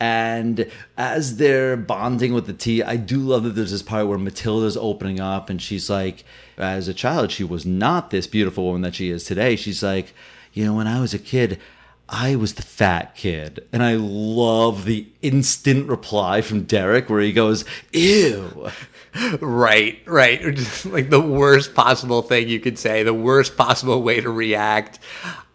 [SPEAKER 2] And as they're bonding with the tea, I do love that there's this part where Matilda's opening up and she's like, as a child, she was not this beautiful woman that she is today. She's like, you know, when I was a kid, I was the fat kid. And I love the instant reply from Derek where he goes, ew.
[SPEAKER 4] Right, right. [laughs] Like the worst possible thing you could say, the worst possible way to react.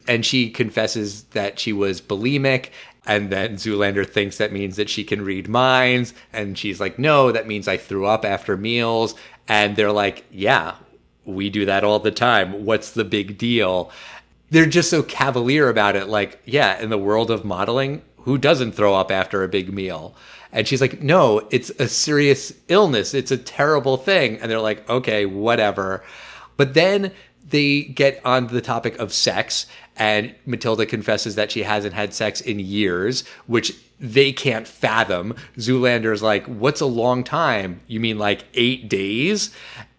[SPEAKER 4] And she confesses that she was bulimic. And then Zoolander thinks that means that she can read minds. And she's like, no, that means I threw up after meals. And they're like, yeah, we do that all the time. What's the big deal? They're just so cavalier about it. Like, yeah, in the world of modeling, who doesn't throw up after a big meal? And she's like, no, it's a serious illness. It's a terrible thing. And they're like, okay, whatever. But then they get on the topic of sex, and Matilda confesses that she hasn't had sex in years, which they can't fathom. Zoolander's like, what's a long time? You mean like eight days?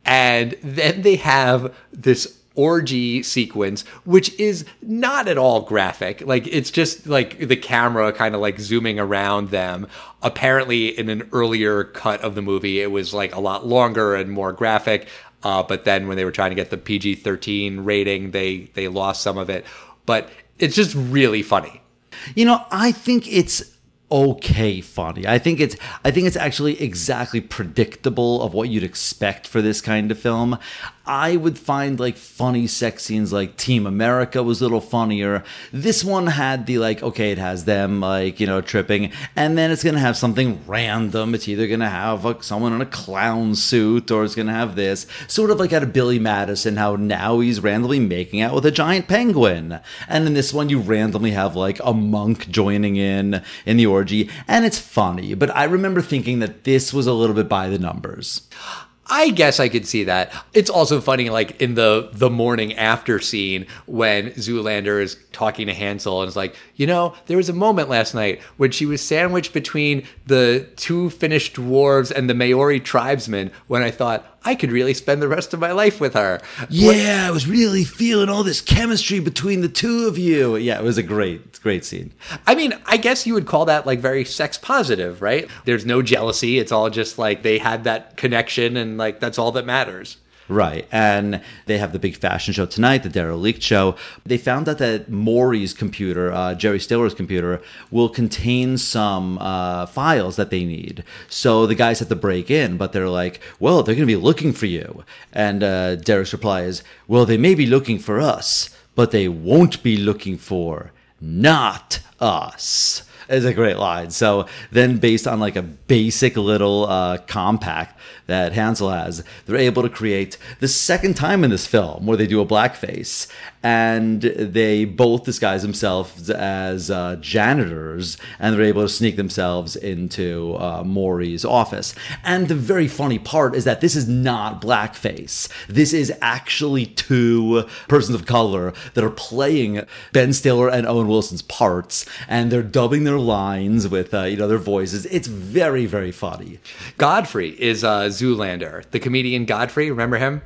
[SPEAKER 4] And then they have this orgy sequence, which is not at all graphic. Like it's just like the camera kind of like zooming around them. Apparently, in an earlier cut of the movie, it was like a lot longer and more graphic. Uh, but then when they were trying to get the PG thirteen rating, they they lost some of it. But it's just really funny.
[SPEAKER 2] You know, I think it's okay funny. I think it's I think it's actually exactly predictable of what you'd expect for this kind of film. I would find like funny sex scenes like Team America was a little funnier. This one had the like, okay, it has them like, you know, tripping, and then it's gonna have something random. It's either gonna have like someone in a clown suit or it's gonna have this. Sort of like out of Billy Madison, how now he's randomly making out with a giant penguin. And in this one you randomly have like a monk joining in in the orgy, and it's funny. But I remember thinking that this was a little bit by the numbers.
[SPEAKER 4] I guess I could see that. It's also funny, like in the the morning after scene when Zoolander is talking to Hansel and is like, you know, there was a moment last night when she was sandwiched between the two Finnish dwarves and the Maori tribesmen. When I thought I could really spend the rest of my life with her.
[SPEAKER 2] Yeah, I was really feeling all this chemistry between the two of you. Yeah, it was a great, great scene.
[SPEAKER 4] I mean, I guess you would call that like very sex positive, right? There's no jealousy. It's all just like they had that connection and like that's all that matters.
[SPEAKER 2] Right. And they have the big fashion show tonight, the Derelict show. They found out that Maury's computer, uh, Jerry Stiller's computer, will contain some uh, files that they need. So the guys have to break in, but they're like, well, they're going to be looking for you. And uh, Derek's reply is, well, they may be looking for us, but they won't be looking for not us is a great line. So then, based on like a basic little uh, compact that Hansel has, they're able to create the second time in this film where they do a blackface, and they both disguise themselves as uh, janitors, and they're able to sneak themselves into uh, Maury's office. And the very funny part is that this is not blackface. This is actually two persons of color that are playing Ben Stiller and Owen Wilson's parts, and they're dubbing their lines with uh, you know their voices. It's very very funny.
[SPEAKER 4] Godfrey is uh, Zoolander, the comedian Godfrey. Remember him?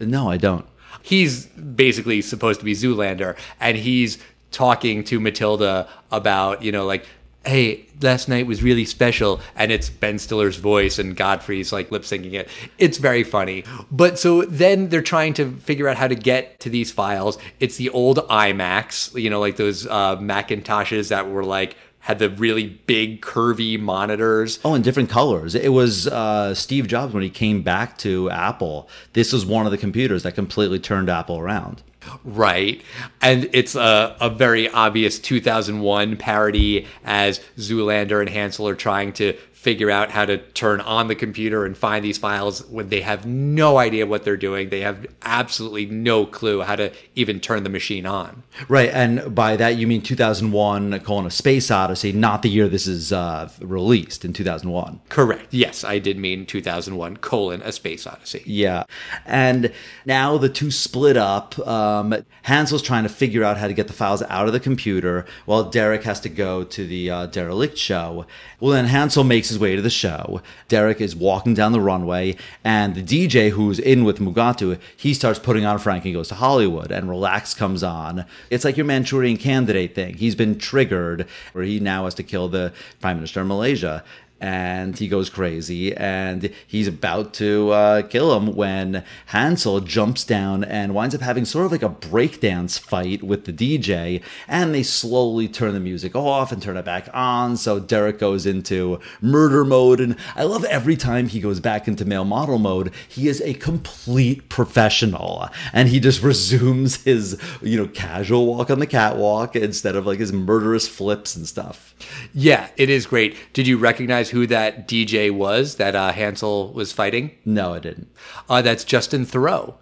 [SPEAKER 2] No, I don't.
[SPEAKER 4] He's basically supposed to be Zoolander, and he's talking to Matilda about you know like. Hey, last night was really special, and it's Ben Stiller's voice, and Godfrey's like lip syncing it. It's very funny. But so then they're trying to figure out how to get to these files. It's the old iMacs, you know, like those uh, Macintoshes that were like had the really big curvy monitors.
[SPEAKER 2] Oh, in different colors. It was uh, Steve Jobs when he came back to Apple. This was one of the computers that completely turned Apple around.
[SPEAKER 4] Right. And it's a, a very obvious 2001 parody as Zoolander and Hansel are trying to figure out how to turn on the computer and find these files when they have no idea what they're doing. They have absolutely no clue how to even turn the machine on.
[SPEAKER 2] Right. And by that, you mean 2001, calling a Space Odyssey, not the year this is uh, released in 2001.
[SPEAKER 4] Correct. Yes, I did mean 2001 colon a space odyssey.
[SPEAKER 2] Yeah. And now the two split up. Um, Hansel's trying to figure out how to get the files out of the computer while Derek has to go to the uh, derelict show. Well, then Hansel makes his way to the show. Derek is walking down the runway, and the DJ who's in with Mugatu, he starts putting on Frankie Goes to Hollywood, and Relax comes on. It's like your Manchurian candidate thing. He's been triggered, where he now has to kill the Prime Minister of Malaysia and he goes crazy and he's about to uh, kill him when Hansel jumps down and winds up having sort of like a breakdance fight with the DJ and they slowly turn the music off and turn it back on so Derek goes into murder mode and I love every time he goes back into male model mode he is a complete professional and he just [laughs] resumes his you know casual walk on the catwalk instead of like his murderous flips and stuff
[SPEAKER 4] Yeah, it is great. Did you recognize who that DJ was that uh, Hansel was fighting?
[SPEAKER 2] no I didn't
[SPEAKER 4] Uh, that's Justin Theroux.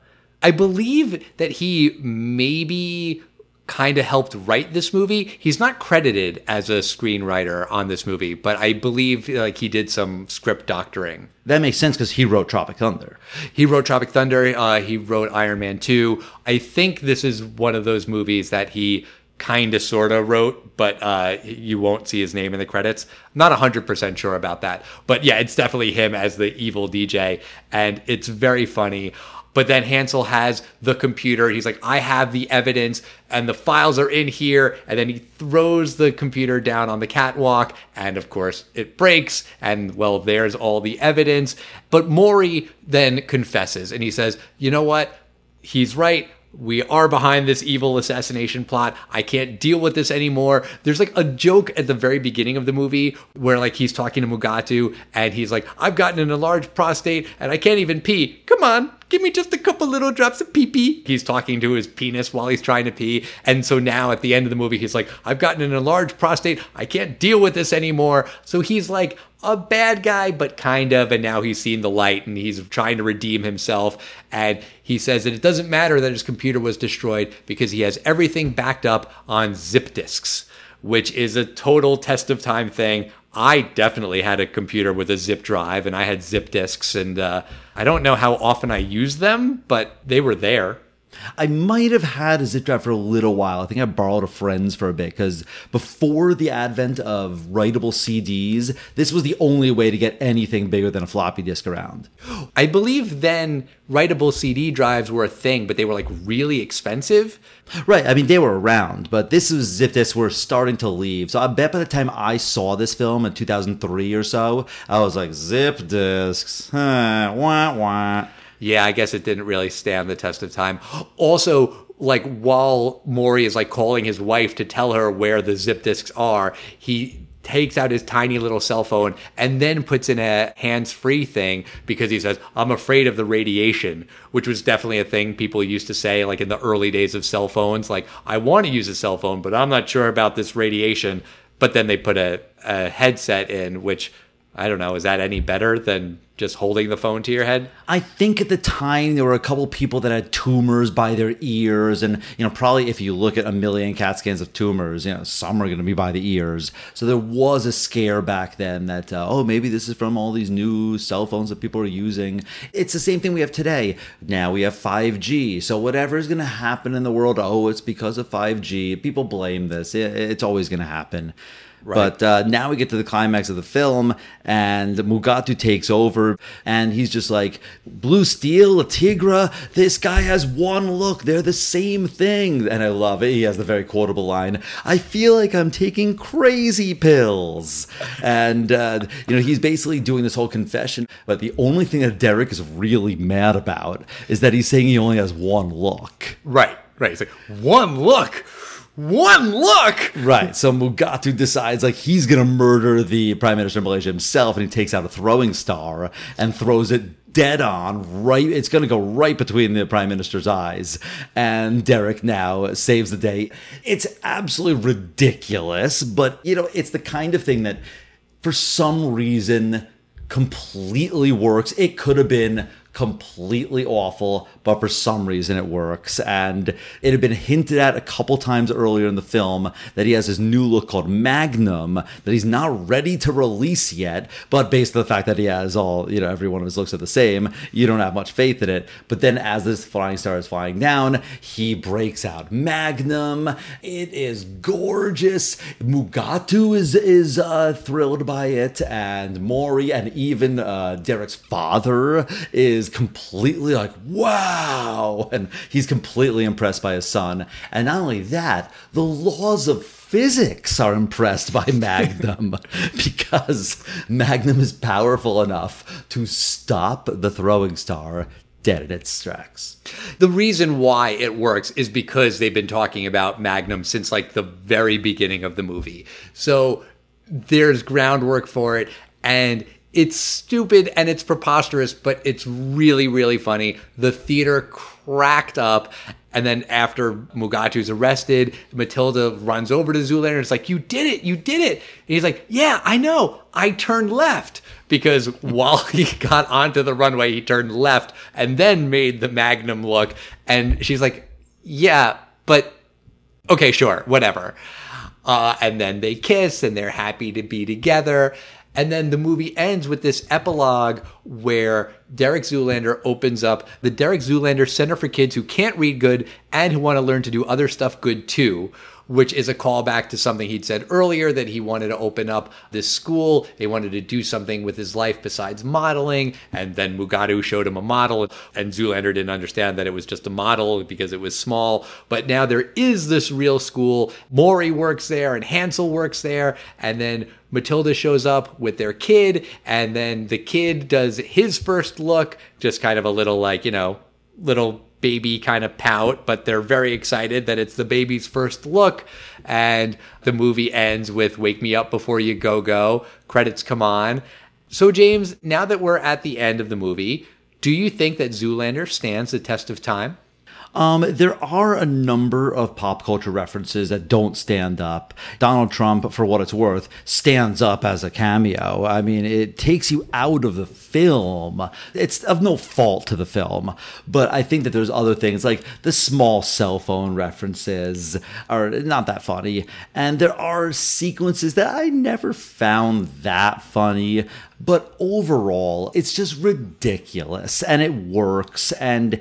[SPEAKER 4] I believe that he maybe kind of helped write this movie. He's not credited as a screenwriter on this movie, but I believe like he did some script doctoring.
[SPEAKER 2] that makes sense because he wrote Tropic Thunder
[SPEAKER 4] He wrote Tropic Thunder. Uh, he wrote Iron Man 2. I think this is one of those movies that he kind of sort of wrote, but uh, you won't see his name in the credits. I'm not 100% sure about that. But yeah, it's definitely him as the evil DJ. And it's very funny. But then Hansel has the computer. He's like, I have the evidence, and the files are in here. And then he throws the computer down on the catwalk, and of course, it breaks. And well, there's all the evidence. But Maury then confesses, and he says, You know what? He's right. We are behind this evil assassination plot. I can't deal with this anymore. There's like a joke at the very beginning of the movie where like he's talking to Mugatu and he's like, I've gotten an enlarged prostate and I can't even pee. Come on, give me just a couple little drops of pee pee. He's talking to his penis while he's trying to pee. And so now at the end of the movie, he's like, I've gotten an enlarged prostate. I can't deal with this anymore. So he's like, a bad guy, but kind of. And now he's seen the light and he's trying to redeem himself. And he says that it doesn't matter that his computer was destroyed because he has everything backed up on zip disks, which is a total test of time thing. I definitely had a computer with a zip drive and I had zip disks. And uh, I don't know how often I used them, but they were there.
[SPEAKER 2] I might have had a zip drive for a little while. I think I borrowed a friend's for a bit because before the advent of writable CDs, this was the only way to get anything bigger than a floppy disk around.
[SPEAKER 4] I believe then writable CD drives were a thing, but they were like really expensive.
[SPEAKER 2] Right, I mean they were around, but this was zip disks were starting to leave. So I bet by the time I saw this film in 2003 or so, I was like zip disks, huh, wah wah.
[SPEAKER 4] Yeah, I guess it didn't really stand the test of time. Also, like while Maury is like calling his wife to tell her where the zip disks are, he takes out his tiny little cell phone and then puts in a hands-free thing because he says i'm afraid of the radiation which was definitely a thing people used to say like in the early days of cell phones like i want to use a cell phone but i'm not sure about this radiation but then they put a, a headset in which i don't know is that any better than just holding the phone to your head
[SPEAKER 2] I think at the time there were a couple people that had tumors by their ears, and you know probably if you look at a million CAT scans of tumors, you know some are going to be by the ears. So there was a scare back then that uh, oh maybe this is from all these new cell phones that people are using. It's the same thing we have today. Now we have 5G, so whatever is going to happen in the world, oh it's because of 5G. People blame this. It- It's always going to happen. But uh, now we get to the climax of the film, and Mugatu takes over, and he's just like, Blue Steel, Tigra, this guy has one look. They're the same thing. And I love it. He has the very quotable line I feel like I'm taking crazy pills. And, uh, you know, he's basically doing this whole confession. But the only thing that Derek is really mad about is that he's saying he only has one look.
[SPEAKER 4] right right He's like one look one look
[SPEAKER 2] Right. So Mugatu decides like he's gonna murder the prime minister of Malaysia himself, and he takes out a throwing star and throws it dead on right. It's gonna go right between the prime minister's eyes, and Derek now saves the day. It's absolutely ridiculous, but you know it's the kind of thing that, for some reason, completely works. It could have been completely awful, but for some reason it works. And it had been hinted at a couple times earlier in the film that he has his new look called Magnum that he's not ready to release yet. But based on the fact that he has all, you know, every one of his looks are the same, you don't have much faith in it. But then as this flying star is flying down, he breaks out Magnum. It is gorgeous. Mugatu is is uh, thrilled by it, and Maury and even uh, Derek's father is completely like, wow. [laughs] And he's completely impressed by his son. And not only that, the laws of physics are impressed by [laughs] Magnum [laughs] because Magnum is powerful enough to stop the throwing star dead in its tracks.
[SPEAKER 4] The reason why it works is because they've been talking about Magnum since like the very beginning of the movie. So there's groundwork for it and it's stupid and it's preposterous, but it's really, really funny. The theater cracked up. And then after Mugatu's arrested, Matilda runs over to Zoolander and it's like, You did it, you did it. And he's like, Yeah, I know. I turned left. Because [laughs] while he got onto the runway, he turned left and then made the Magnum look. And she's like, Yeah, but okay, sure, whatever. Uh, and then they kiss and they're happy to be together. And then the movie ends with this epilogue where Derek Zoolander opens up the Derek Zoolander Center for Kids Who Can't Read Good and Who Want to Learn to Do Other Stuff Good Too, which is a callback to something he'd said earlier that he wanted to open up this school. They wanted to do something with his life besides modeling. And then Mugatu showed him a model, and Zoolander didn't understand that it was just a model because it was small. But now there is this real school. Maury works there, and Hansel works there. And then Matilda shows up with their kid, and then the kid does his first look, just kind of a little like, you know, little baby kind of pout, but they're very excited that it's the baby's first look. And the movie ends with Wake Me Up Before You Go Go. Credits come on. So, James, now that we're at the end of the movie, do you think that Zoolander stands the test of time?
[SPEAKER 2] Um, there are a number of pop culture references that don't stand up. Donald Trump, for what it's worth, stands up as a cameo. I mean, it takes you out of the film. It's of no fault to the film, but I think that there's other things like the small cell phone references are not that funny, and there are sequences that I never found that funny. But overall, it's just ridiculous, and it works, and.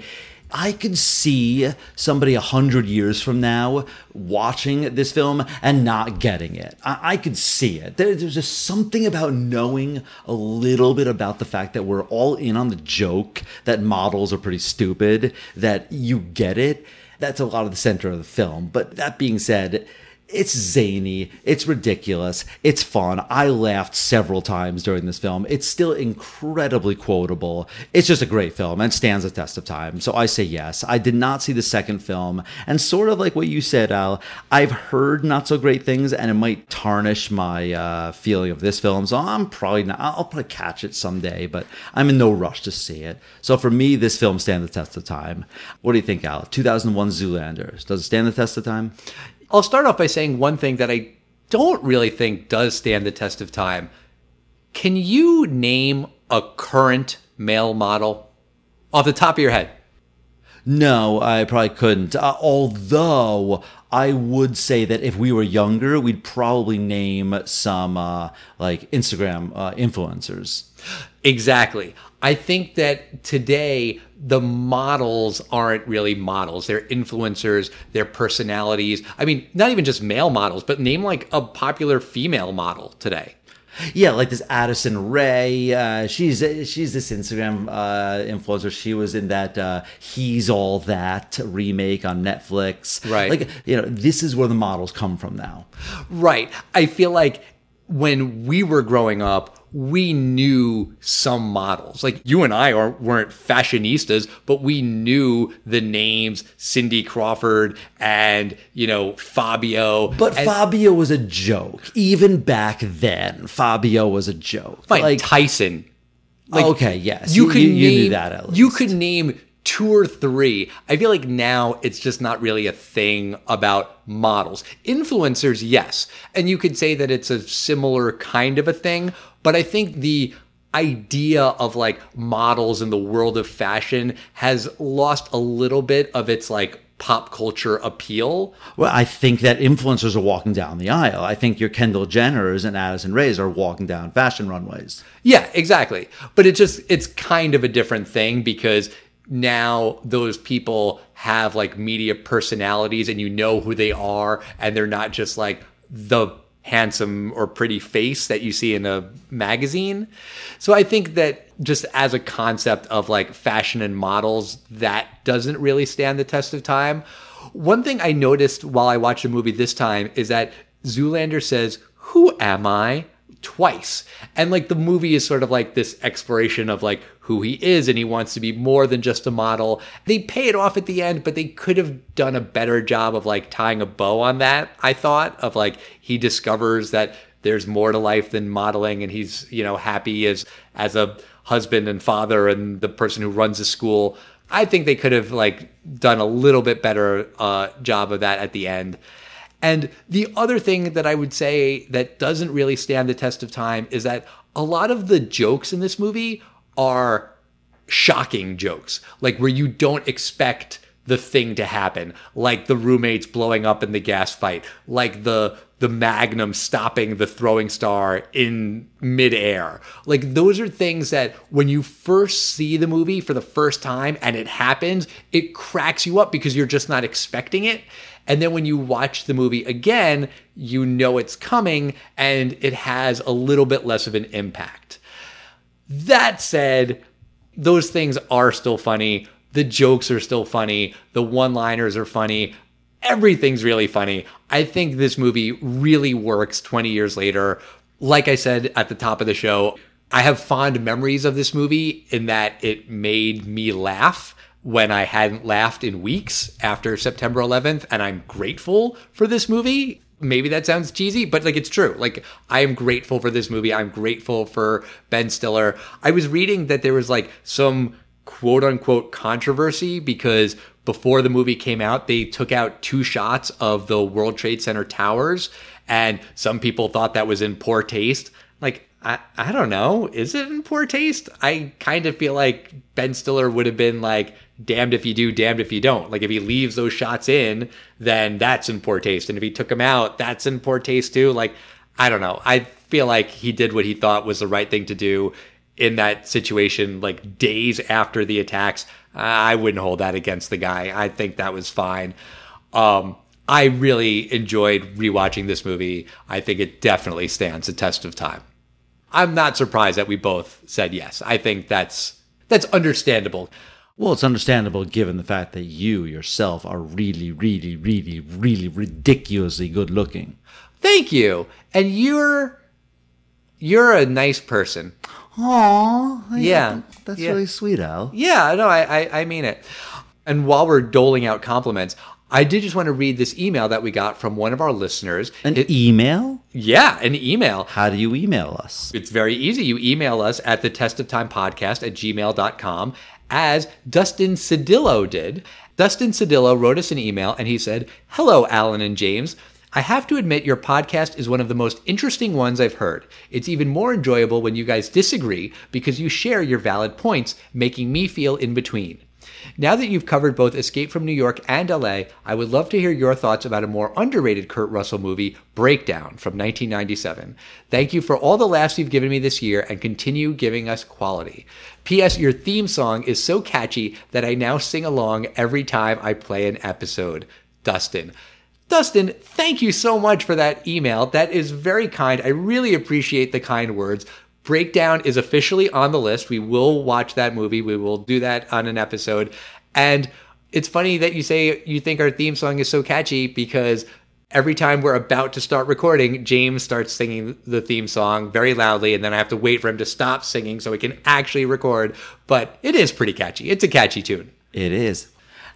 [SPEAKER 2] I could see somebody a hundred years from now watching this film and not getting it. I, I could see it. There- there's just something about knowing a little bit about the fact that we're all in on the joke that models are pretty stupid, that you get it. That's a lot of the center of the film. But that being said, It's zany, it's ridiculous, it's fun. I laughed several times during this film. It's still incredibly quotable. It's just a great film and stands the test of time. So I say yes. I did not see the second film, and sort of like what you said, Al, I've heard not so great things, and it might tarnish my uh, feeling of this film. So I'm probably not. I'll probably catch it someday, but I'm in no rush to see it. So for me, this film stands the test of time. What do you think, Al? 2001 Zoolander. Does it stand the test of time?
[SPEAKER 4] I'll start off by saying one thing that I don't really think does stand the test of time. Can you name a current male model off the top of your head?
[SPEAKER 2] No, I probably couldn't. Uh, although I would say that if we were younger, we'd probably name some uh, like Instagram uh, influencers.
[SPEAKER 4] Exactly. I think that today the models aren't really models. They're influencers, they're personalities. I mean, not even just male models, but name like a popular female model today.
[SPEAKER 2] Yeah, like this Addison Rae. Uh, she's she's this Instagram uh, influencer. She was in that uh, "He's All That" remake on Netflix.
[SPEAKER 4] Right.
[SPEAKER 2] Like you know, this is where the models come from now.
[SPEAKER 4] Right. I feel like when we were growing up, we knew some models. Like you and I are, weren't fashionistas, but we knew the names Cindy Crawford and, you know, Fabio.
[SPEAKER 2] But
[SPEAKER 4] and,
[SPEAKER 2] Fabio was a joke. Even back then, Fabio was a joke.
[SPEAKER 4] Like, like Tyson.
[SPEAKER 2] Like, okay, yes. You, you, could you, you name, knew that at least.
[SPEAKER 4] You could name two or three. I feel like now it's just not really a thing about models. Influencers, yes. And you could say that it's a similar kind of a thing, but I think the idea of like models in the world of fashion has lost a little bit of its like pop culture appeal.
[SPEAKER 2] Well, I think that influencers are walking down the aisle. I think your Kendall Jenners and Addison Raes are walking down fashion runways.
[SPEAKER 4] Yeah, exactly. But it just it's kind of a different thing because now those people have like media personalities and you know who they are and they're not just like the handsome or pretty face that you see in a magazine. So I think that just as a concept of like fashion and models, that doesn't really stand the test of time. One thing I noticed while I watched the movie this time is that Zoolander says, Who am I? Twice. And like the movie is sort of like this exploration of like who he is and he wants to be more than just a model. They pay it off at the end, but they could have done a better job of like tying a bow on that, I thought, of like he discovers that there's more to life than modeling and he's, you know, happy as as a husband and father and the person who runs the school. I think they could have like done a little bit better uh, job of that at the end. And the other thing that I would say that doesn't really stand the test of time is that a lot of the jokes in this movie are shocking jokes, like where you don't expect the thing to happen, like the roommates blowing up in the gas fight, like the the magnum stopping the throwing star in midair. Like those are things that when you first see the movie for the first time and it happens, it cracks you up because you're just not expecting it. And then when you watch the movie again, you know it's coming and it has a little bit less of an impact. That said, those things are still funny. The jokes are still funny. The one liners are funny. Everything's really funny. I think this movie really works 20 years later. Like I said at the top of the show, I have fond memories of this movie in that it made me laugh when I hadn't laughed in weeks after September 11th. And I'm grateful for this movie. Maybe that sounds cheesy, but like it's true. Like I am grateful for this movie. I'm grateful for Ben Stiller. I was reading that there was like some quote unquote controversy because before the movie came out, they took out two shots of the World Trade Center towers. And some people thought that was in poor taste. Like, I, I don't know. Is it in poor taste? I kind of feel like Ben Stiller would have been like, damned if you do, damned if you don't. Like if he leaves those shots in, then that's in poor taste. And if he took them out, that's in poor taste too. Like, I don't know. I feel like he did what he thought was the right thing to do in that situation, like days after the attacks. I wouldn't hold that against the guy. I think that was fine. Um, I really enjoyed rewatching this movie. I think it definitely stands the test of time. I'm not surprised that we both said yes. I think that's that's understandable.
[SPEAKER 2] Well, it's understandable given the fact that you yourself are really, really, really, really ridiculously good looking.
[SPEAKER 4] Thank you. And you're you're a nice person.
[SPEAKER 2] Aww.
[SPEAKER 4] Yeah.
[SPEAKER 2] That's
[SPEAKER 4] Yeah.
[SPEAKER 2] really sweet, Al.
[SPEAKER 4] Yeah, no, I, I I mean it. And while we're doling out compliments, I did just want to read this email that we got from one of our listeners.
[SPEAKER 2] An
[SPEAKER 4] It-
[SPEAKER 2] email?
[SPEAKER 4] yeah, an email.
[SPEAKER 2] How do you email us?
[SPEAKER 4] It's very easy. You email us at the test of time podcast at gmail.com as Dustin Cedillo did. Dustin Cedillo wrote us an email and he said, Hello, Alan and James. I have to admit, your podcast is one of the most interesting ones I've heard. It's even more enjoyable when you guys disagree because you share your valid points, making me feel in between. Now that you've covered both Escape from New York and LA, I would love to hear your thoughts about a more underrated Kurt Russell movie, Breakdown, from 1997. Thank you for all the laughs you've given me this year and continue giving us quality. P.S. Your theme song is so catchy that I now sing along every time I play an episode. Dustin. Dustin, thank you so much for that email. That is very kind. I really appreciate the kind words. Breakdown is officially on the list. We will watch that movie. We will do that on an episode. And it's funny that you say you think our theme song is so catchy because every time we're about to start recording, James starts singing the theme song very loudly, and then I have to wait for him to stop singing so we can actually record. But it is pretty catchy. It's a catchy tune.
[SPEAKER 2] It is.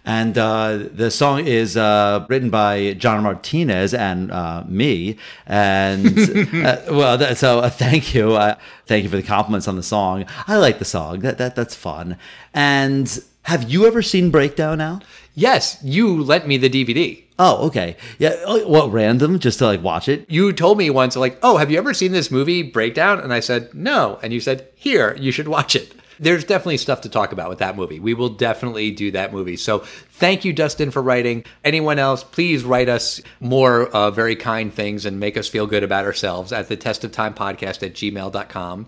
[SPEAKER 2] And uh, the song is uh, written by John Martinez and uh, me. And [laughs] uh, well, that, so uh, thank you, uh, thank you for the compliments on the song. I like the song. That that that's fun. And have you ever seen Breakdown now?
[SPEAKER 4] Yes, you lent me the DVD.
[SPEAKER 2] Oh, okay. Yeah. oh, What random? Just to like watch it?
[SPEAKER 4] You told me once, like, oh, have you ever seen this movie Breakdown? And I said, no. And you said, here, you should watch it. There's definitely stuff to talk about with that movie. We will definitely do that movie. So thank you, Dustin, for writing. Anyone else, please write us more uh, very kind things and make us feel good about ourselves at the test of time podcast at gmail.com.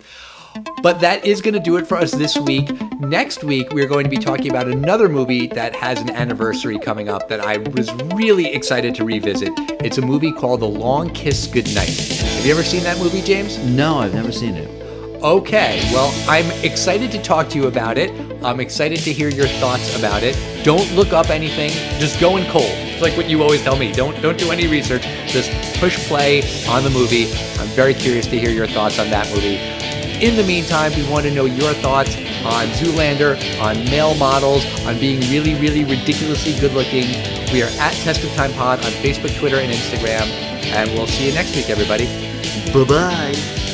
[SPEAKER 4] But that is going to do it for us this week. Next week, we're going to be talking about another movie that has an anniversary coming up that I was really excited to revisit. It's a movie called The Long Kiss Goodnight. Have you ever seen that movie, James?
[SPEAKER 2] No, I've never seen it.
[SPEAKER 4] Okay, well, I'm excited to talk to you about it. I'm excited to hear your thoughts about it. Don't look up anything. Just go in cold. It's like what you always tell me. Don't don't do any research. Just push play on the movie. I'm very curious to hear your thoughts on that movie. In the meantime, we want to know your thoughts on Zoolander, on male models, on being really, really ridiculously good looking. We are at Test of Time Pod on Facebook, Twitter, and Instagram. And we'll see you next week, everybody.
[SPEAKER 2] Bye bye.